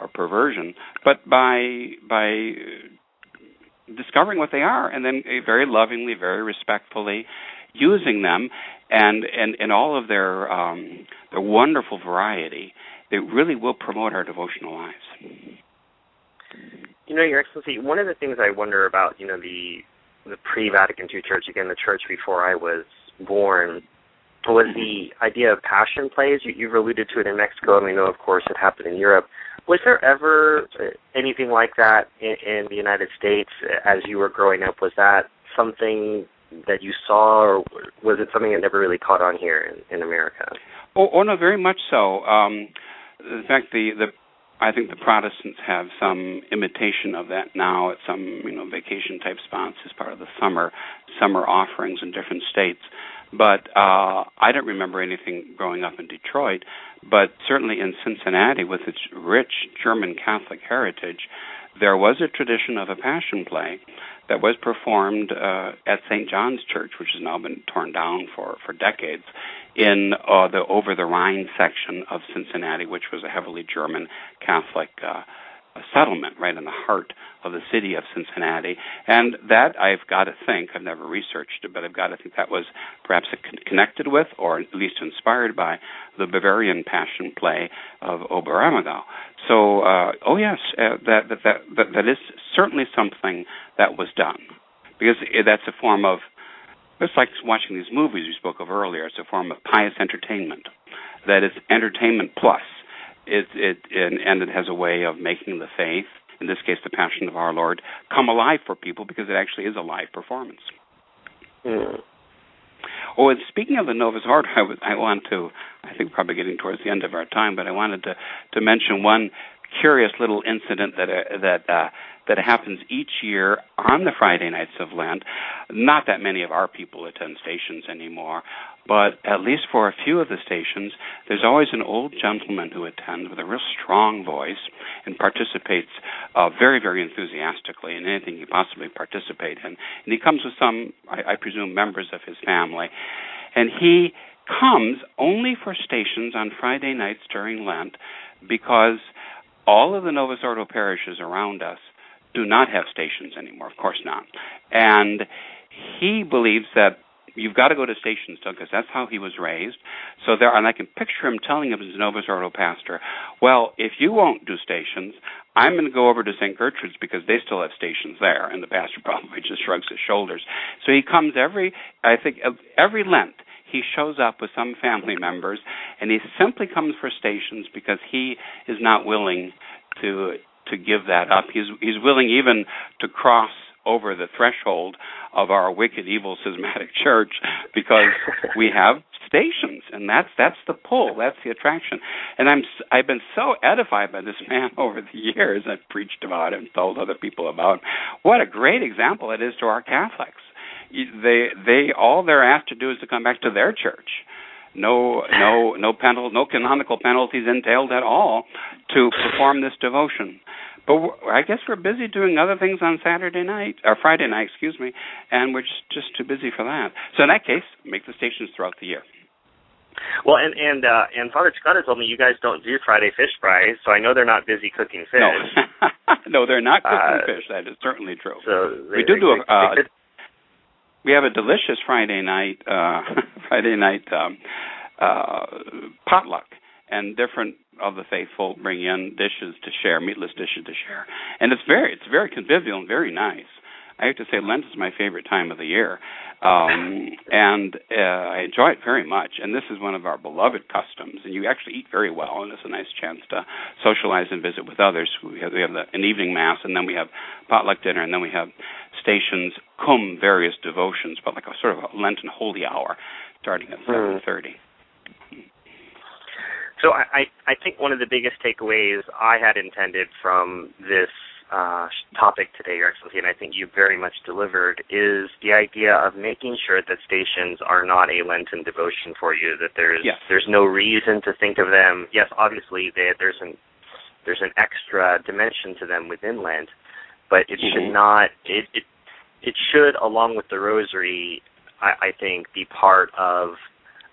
or perversion, but by by discovering what they are and then uh, very lovingly, very respectfully using them and and in all of their um, their wonderful variety, they really will promote our devotional lives. You know, Your Excellency, one of the things I wonder about, you know, the the pre-Vatican II church, again, the church before I was born, was the idea of passion plays. You, you've alluded to it in Mexico, and we know, of course, it happened in Europe. Was there ever uh, anything like that in, in the United States as you were growing up? Was that something that you saw, or was it something that never really caught on here in, in America? Oh, oh no, very much so. Um, in fact, the the I think the Protestants have some imitation of that now at some you know vacation type spots as part of the summer summer offerings in different states. But uh, I don't remember anything growing up in Detroit, but certainly in Cincinnati, with its rich German Catholic heritage, there was a tradition of a passion play that was performed uh, at St. John's Church, which has now been torn down for, for decades, in uh, the over the Rhine section of Cincinnati, which was a heavily German Catholic uh, settlement right in the heart of the city of Cincinnati. And that I've got to think, I've never researched it, but I've got to think that was perhaps connected with, or at least inspired by, the Bavarian Passion play of Oberammergau. So, uh, oh yes, uh, that, that, that, that, that is certainly something that was done. Because that's a form of, it's like watching these movies we spoke of earlier, it's a form of pious entertainment. That is entertainment plus it it and, and it has a way of making the faith, in this case, the Passion of our Lord, come alive for people because it actually is a live performance. Mm. Oh, and speaking of the Novus Ordo, I, I want to, I think we're probably getting towards the end of our time, but I wanted to, to mention one curious little incident that uh, that uh, that happens each year on the Friday nights of Lent. Not that many of our people attend stations anymore, but at least for a few of the stations, there's always an old gentleman who attends with a real strong voice and participates uh, very, very enthusiastically in anything he possibly participate in. And he comes with some, I, I presume, members of his family, and he comes only for stations on Friday nights during Lent because all of the Novus Ordo parishes around us do not have stations anymore. Of course not. And he believes that you've got to go to stations still because that's how he was raised. So there, and I can picture him telling him his Novus Ordo pastor, "Well, if you won't do stations, I'm going to go over to St. Gertrude's because they still have stations there." And the pastor probably just shrugs his shoulders. So he comes every, I think, every Lent. He shows up with some family members, and he simply comes for stations because he is not willing to to give that up. He's he's willing even to cross over the threshold of our wicked, evil, schismatic church because we have stations, and that's that's the pull, that's the attraction. And I'm I've been so edified by this man over the years. I've preached about him, told other people about him. What a great example it is to our Catholics. They they all they're asked to do is to come back to their church no no no penal no canonical penalties entailed at all to perform this devotion. But I guess we're busy doing other things on Saturday night or Friday night, excuse me, and we're just just too busy for that. So in that case, make the stations throughout the year. Well, and and uh, and Father Scott told me you guys don't do Friday fish fries, so I know they're not busy cooking fish. No, no, they're not cooking uh, fish. That is certainly true. So they, we do do a. Uh, we have a delicious Friday night uh, Friday night um, uh, potluck, and different of the faithful bring in dishes to share, meatless dishes to share, and it's very it's very convivial and very nice. I have to say Lent is my favorite time of the year, um, and uh, I enjoy it very much. And this is one of our beloved customs. And you actually eat very well, and it's a nice chance to socialize and visit with others. We have, we have the, an evening mass, and then we have potluck dinner, and then we have stations cum various devotions, but like a sort of a Lenten holy hour, starting at seven thirty. So I, I think one of the biggest takeaways I had intended from this uh, topic today, Your Excellency, and I think you very much delivered, is the idea of making sure that stations are not a Lenten devotion for you. That there's yes. there's no reason to think of them. Yes, obviously they, there's an there's an extra dimension to them within Lent, but it mm-hmm. should not. It, it it should, along with the Rosary, I, I think, be part of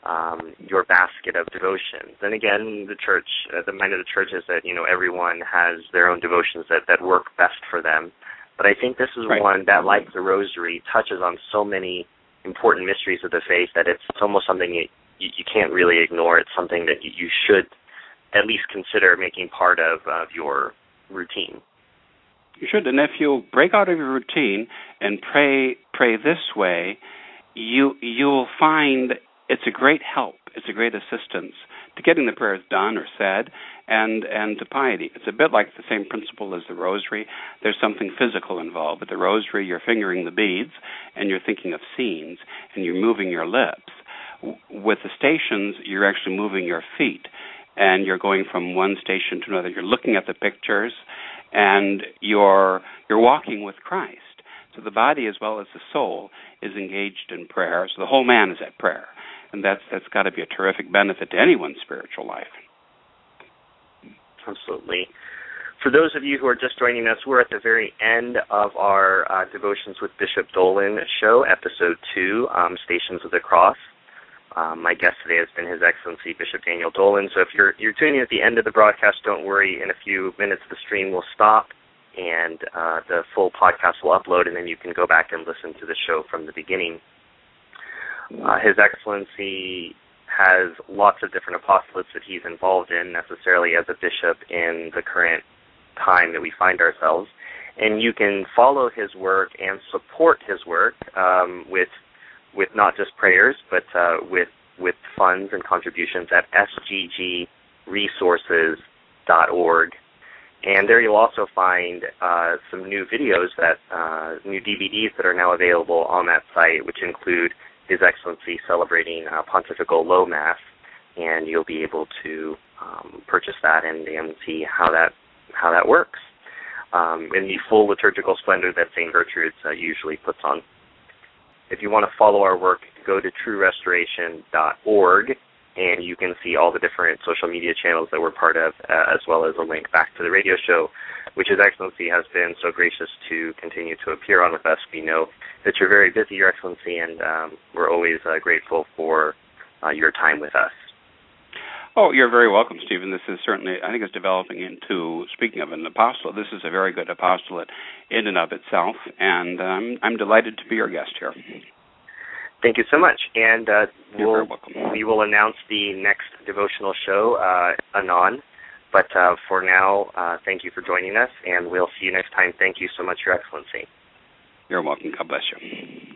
um, your basket of devotions. And again, the church, uh, the mind of the church is that you know everyone has their own devotions that that work best for them. But I think this is right. one that, like the Rosary, touches on so many important mysteries of the faith that it's, almost something you, you, you can't really ignore. It's something that you, you should at least consider making part of of your routine. You should, and if you break out of your routine and pray pray this way, you you'll find it's a great help. It's a great assistance to getting the prayers done or said, and and to piety. It's a bit like the same principle as the rosary. There's something physical involved. With the rosary, you're fingering the beads, and you're thinking of scenes, and you're moving your lips. With the stations, you're actually moving your feet, and you're going from one station to another. You're looking at the pictures, and you're you're walking with Christ. So the body as well as the soul is engaged in prayer. So the whole man is at prayer and that's that's got to be a terrific benefit to anyone's spiritual life. Absolutely. For those of you who are just joining us, we're at the very end of our uh, Devotions with Bishop Dolan show, episode two, um, Stations of the Cross. Um, my guest today has been His Excellency Bishop Daniel Dolan. So if you're you're tuning in at the end of the broadcast, don't worry. In a few minutes, the stream will stop and uh, the full podcast will upload, and then you can go back and listen to the show from the beginning. Uh, His Excellency has lots of different apostolates that he's involved in necessarily as a bishop in the current time that we find ourselves. And you can follow his work and support his work um, with with not just prayers, but uh, with with funds and contributions at sggresources.org. org. And there you'll also find uh, some new videos that, uh, new DVDs that are now available on that site, which include His Excellency celebrating uh, Pontifical Low Mass, and you'll be able to um, purchase that and, and see how that how that works um, in the full liturgical splendor that St. Gertrude's uh, usually puts on. If you want to follow our work, go to truerestoration.org and you can see all the different social media channels that we're part of, uh, as well as a link back to the radio show, which His Excellency has been so gracious to continue to appear on with us. We know that you're very busy, Your Excellency, and um, we're always uh, grateful for uh, your time with us. Oh, you're very welcome, Stephen. This is certainly, I think it's developing into, speaking of an apostolate, this is a very good apostolate in and of itself, and um, I'm delighted to be your guest here. Thank you so much. And uh, we'll, we will announce the next devotional show uh, anon. But uh, for now, uh, thank you for joining us, and we'll see you next time. Thank you so much, Your Excellency. You're welcome. God bless you.